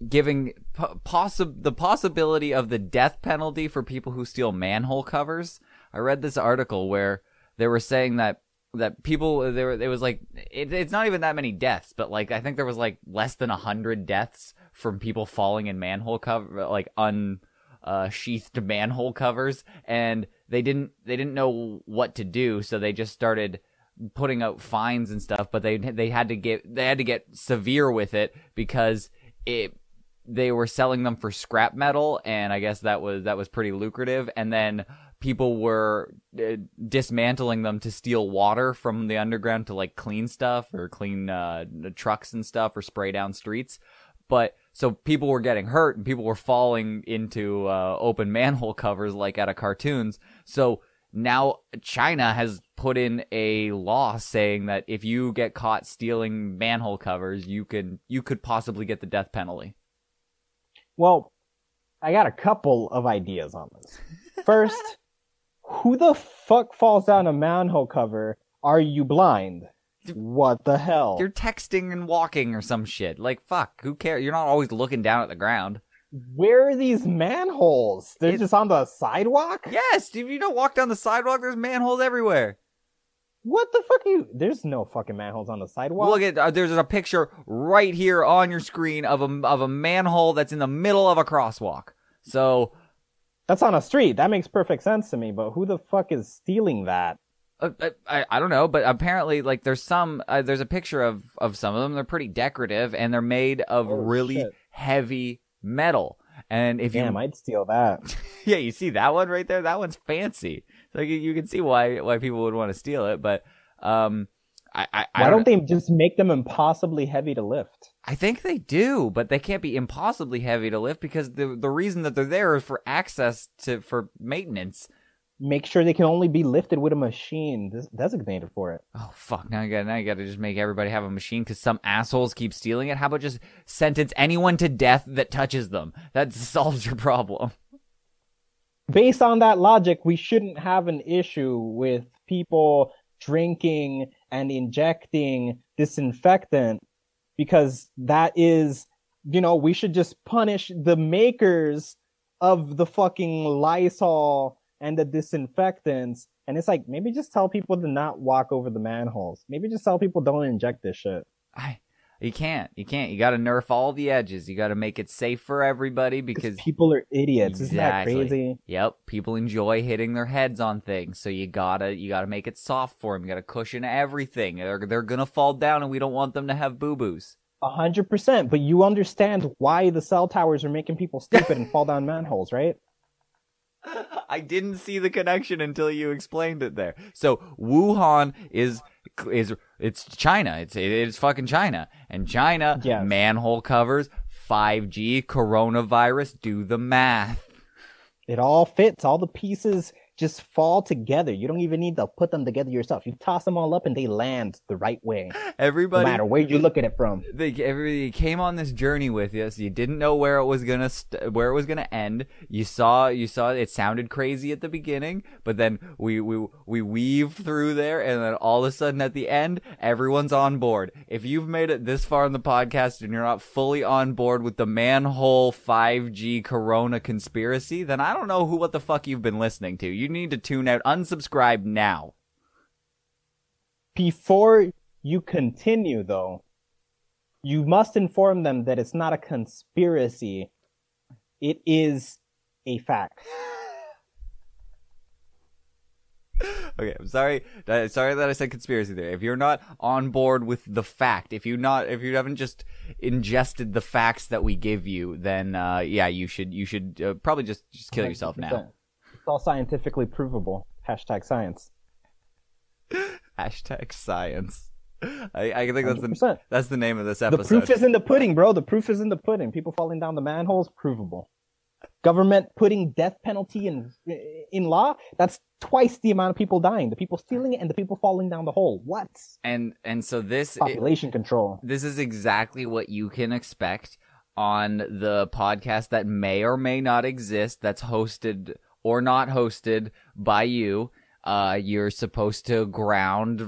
giving po- possi- the possibility of the death penalty for people who steal manhole covers. I read this article where they were saying that that people there it was like it, it's not even that many deaths, but like I think there was like less than a hundred deaths from people falling in manhole cover like un uh, sheathed manhole covers, and they didn't they didn't know what to do, so they just started putting out fines and stuff. But they they had to get they had to get severe with it because it they were selling them for scrap metal, and I guess that was that was pretty lucrative. And then people were uh, dismantling them to steal water from the underground to like clean stuff or clean uh, trucks and stuff or spray down streets. But so people were getting hurt and people were falling into uh, open manhole covers like out of cartoons. So now China has put in a law saying that if you get caught stealing manhole covers, you can you could possibly get the death penalty. Well, I got a couple of ideas on this. First, who the fuck falls down a manhole cover? Are you blind? What the hell? You're texting and walking or some shit. Like fuck, who cares? You're not always looking down at the ground. Where are these manholes? They're It- just on the sidewalk? Yes, if you don't walk down the sidewalk, there's manholes everywhere. What the fuck are you? There's no fucking manholes on the sidewalk. Look at uh, there's a picture right here on your screen of a of a manhole that's in the middle of a crosswalk. So That's on a street. That makes perfect sense to me, but who the fuck is stealing that? Uh, I, I I don't know, but apparently like there's some uh, there's a picture of of some of them. They're pretty decorative and they're made of Oh, really shit. heavy metal. And if Damn, you I'd steal that. yeah, you see that one right there. That one's fancy. So you, you can see why why people would want to steal it. But um, I I, I Why don't don't they just make them impossibly heavy to lift? I think they do, but they can't be impossibly heavy to lift because the the reason that they're there is for access to for maintenance. Make sure they can only be lifted with a machine des- designated for it. Oh fuck! Now you got now you got to just make everybody have a machine because some assholes keep stealing it. How about just sentence anyone to death that touches them? That solves your problem. Based on that logic, we shouldn't have an issue with people drinking and injecting disinfectant because that is, you know, we should just punish the makers of the fucking Lysol and the disinfectants. And it's like, maybe just tell people to not walk over the manholes. Maybe just tell people don't inject this shit. I you can't you can't you got to nerf all the edges. You got to make it safe for everybody because people are idiots. Isn't that Exactly. crazy? Yep, people enjoy hitting their heads on things, so you gotta you gotta make it soft for them. You gotta cushion everything. They're they're gonna fall down, and we don't want them to have boo boos. A hundred percent. But you understand why the cell towers are making people stupid and fall down manholes, right? I didn't see the connection until you explained it there. So Wuhan is is it's China. It's it's fucking China, and China Yes. manhole covers, 5G, coronavirus. Do the math. It all fits. All the pieces just fall together. You don't even need to put them together yourself. You toss them all up and they land the right way. Everybody, No matter where you look at it from. they everybody came on this journey with you, so you didn't know where it was gonna st- where it was gonna end. You saw you saw it sounded crazy at the beginning, but then we we we weave through there, and then all of a sudden at the end, everyone's on board. If you've made it this far in the podcast and you're not fully on board with the manhole 5G Corona conspiracy, then I don't know who what the fuck you've been listening to. You need to tune out, unsubscribe now. Before you continue, though, you must inform them that it's not a conspiracy. It is a fact. Okay, I'm sorry. Sorry that I said conspiracy there. If you're not on board with the fact, if you not, if you haven't just ingested the facts that we give you, then uh, yeah, you should, you should uh, probably just just kill yourself now. It's all scientifically provable. Hashtag science. Hashtag science. I, I think that's the 100%. that's the name of this episode. The proof is in the pudding, bro. The proof is in the pudding. People falling down the manholes, provable. Government putting death penalty in in law. That's twice the amount of people dying. The people stealing it and the people falling down the hole. What? and and so this Population control. this is exactly what you can expect on the podcast that may or may not exist that's hosted or not hosted by you uh you're supposed to ground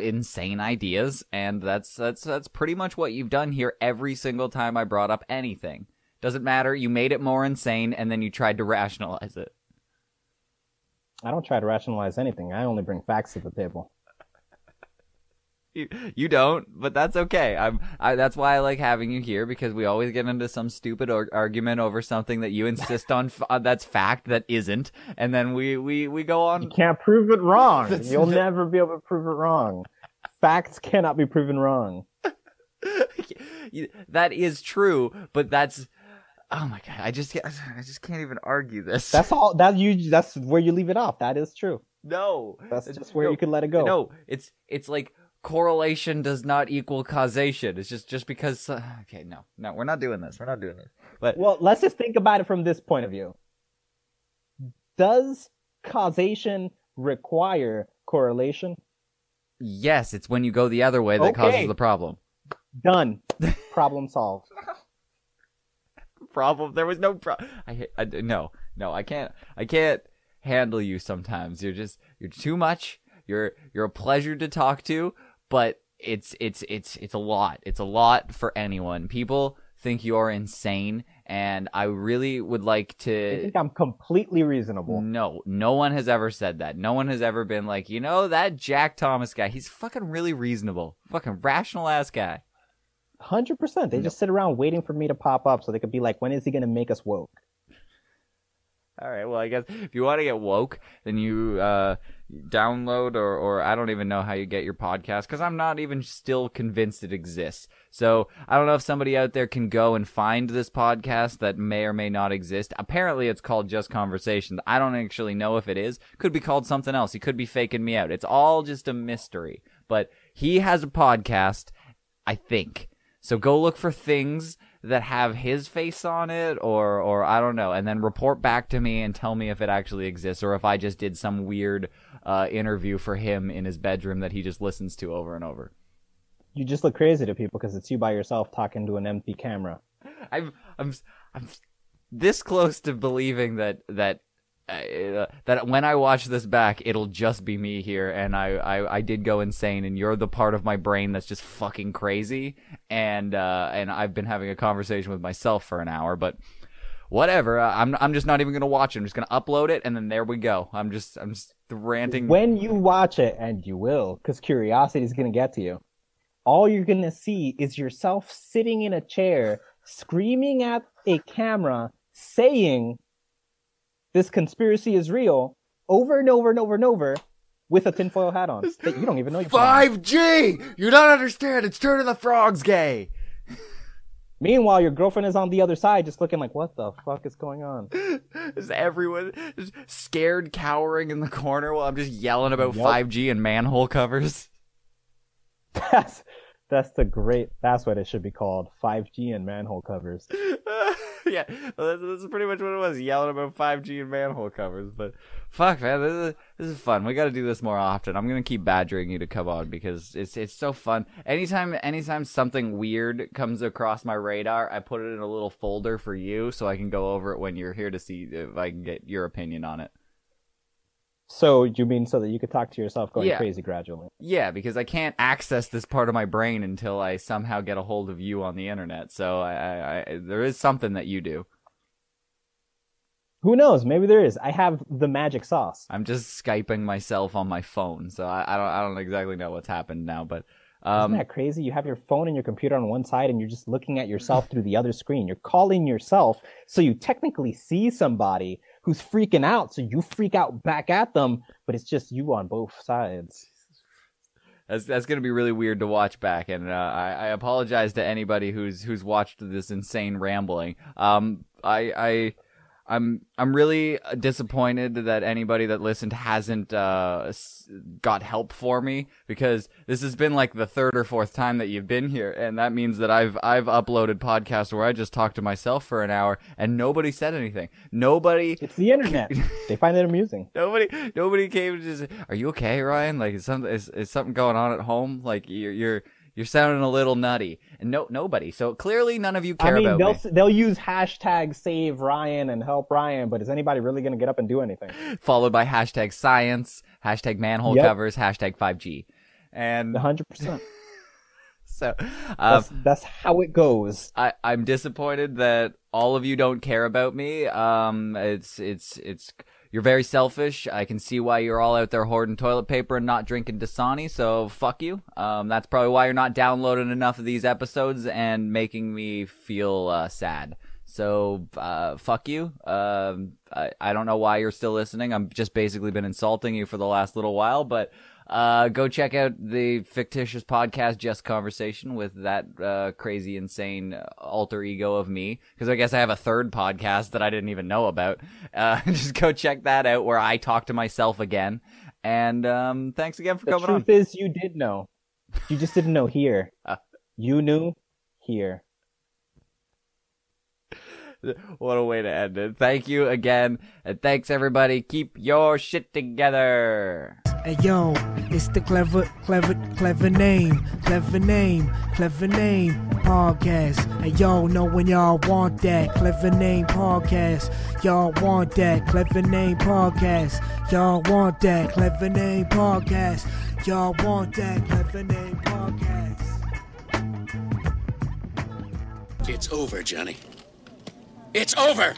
insane ideas and that's that's that's pretty much what you've done here every single time I brought up anything doesn't matter you made it more insane and then you tried to rationalize it I don't try to rationalize anything. I only bring facts to the table. You, you don't, but that's okay. I'm. I, that's why I like having you here because we always get into some stupid or, argument over something that you insist on. f- uh, that's fact that isn't, and then we we we go on. You can't prove it wrong. You'll never be able to prove it wrong. Facts cannot be proven wrong. That is true, but that's. Oh my god! I just I just can't even argue this. That's all. That you. That's where you leave it off. That is true. no. That's just where no, you can let it go. No, it's it's like correlation does not equal causation. It's just just because. Uh, okay, no, no, we're not doing this. We're not doing this. But Well, let's just think about it from this point of view. Does causation require correlation? yes, it's when you go the other way that Okay. causes the problem. Done. Problem solved. problem. There was no problem. I, I no no I can't I can't handle you sometimes. You're just you're too much. You're you're a pleasure to talk to, but it's it's it's it's a lot. It's a lot for anyone. People think you're insane and I really would like I to. think I'm completely reasonable. No, no one has ever said that. No one has ever been like, you know, that Jack Thomas guy, he's fucking really reasonable. Fucking rational ass guy. Hundred percent. They just sit around waiting for me to pop up so they could be like, "When is he gonna make us woke?" All right, well, I guess if you want to get woke, then you uh, download or, or I don't even know how you get your podcast because I'm not even still convinced it exists. So I don't know if somebody out there can go and find this podcast that may or may not exist. Apparently, it's called Just Conversations. I don't actually know if it is. Could be called something else. He could be faking me out. It's all just a mystery. But he has a podcast, I think. So go look for things that have his face on it or or I don't know and then report back to me and tell me if it actually exists or if I just did some weird uh, interview for him in his bedroom that he just listens to over and over. You just look crazy to people because it's you by yourself talking to an empty camera. I'm I'm I'm this close to believing that that uh, that when I watch this back, it'll just be me here, and I, I I did go insane, and you're the part of my brain that's just fucking crazy, and uh, and I've been having a conversation with myself for an hour, but whatever. I'm I'm just not even gonna watch it. I'm just gonna upload it, and then there we go. I'm just I'm just ranting. When you watch it, and you will, because curiosity is gonna get to you. All you're gonna see is yourself sitting in a chair, screaming at a camera, saying this conspiracy is real over and over and over and over with a tinfoil hat on that you don't even know you're 5G. You don't understand. It's turning the frogs gay. Meanwhile, your girlfriend is on the other side, just looking like, "What the fuck is going on?" Is everyone just scared, cowering in the corner while I'm just yelling about Yep. 5G and manhole covers? That's that's the great. That's what it should be called: 5G and manhole covers. yeah, well, that's, that's pretty much what it was. Yelling about 5G and manhole covers. But fuck, man, this is, this is fun. We got to do this more often. I'm gonna keep badgering you to come on because it's it's so fun. Anytime anytime something weird comes across my radar, I put it in a little folder for you so I can go over it when you're here to see if I can get your opinion on it. So you mean so that you could talk to yourself going Yeah. crazy gradually? Yeah, because I can't access this part of my brain until I somehow get a hold of you on the internet. So I, I, I there is something that you do. Who knows? Maybe there is. I have the magic sauce. I'm just skyping myself on my phone, so I, I don't I don't exactly know what's happened now, but Isn't um, that crazy? You have your phone and your computer on one side, and you're just looking at yourself through the other screen. You're calling yourself, so you technically see somebody who's freaking out. So you freak out back at them, but it's just you on both sides. that's that's gonna be really weird to watch back, and uh, I, I apologize to anybody who's who's watched this insane rambling. Um, I I. I'm I'm really disappointed that anybody that listened hasn't uh, got help for me because this has been like the third or fourth time that you've been here, and that means that I've I've uploaded podcasts where I just talked to myself for an hour and nobody said anything. Nobody It's the internet. they find it amusing. Nobody, nobody came to just. Are you okay, Ryan? Like, is something is, is something going on at home? Like, you're you're you're sounding a little nutty, and no nobody. So clearly, none of you care about me. I mean, about they'll me. they'll use hashtag save Ryan and help Ryan, but is anybody really going to get up and do anything? Followed by hashtag science, hashtag manhole Yep. covers, hashtag five G, and hundred percent. so uh, That's that's how it goes. I I'm disappointed that all of you don't care about me. Um, it's it's it's. You're very selfish. I can see why you're all out there hoarding toilet paper and not drinking Dasani. So fuck you. Um, that's probably why you're not downloading enough of these episodes and making me feel uh, sad. So uh, fuck you. Um, I, I don't know why you're still listening. I'm just basically been insulting you for the last little while, but uh, go check out the fictitious podcast, Just Conversation, with that uh, crazy, insane alter ego of me. Because I guess I have a third podcast that I didn't even know about. Uh, just go check that out, where I talk to myself again. And um, thanks again for The coming truth on. is, you did know. You just didn't know here. Uh. You knew here. What a way to end it. Thank you again, and thanks everybody. Keep your shit together. Hey yo, it's the clever, clever, clever name, clever name, clever name podcast. Hey yo, know when y'all want that clever name podcast. Y'all want that clever name podcast. Y'all want that clever name podcast. Y'all want that clever name podcast. It's over, Johnny. It's over.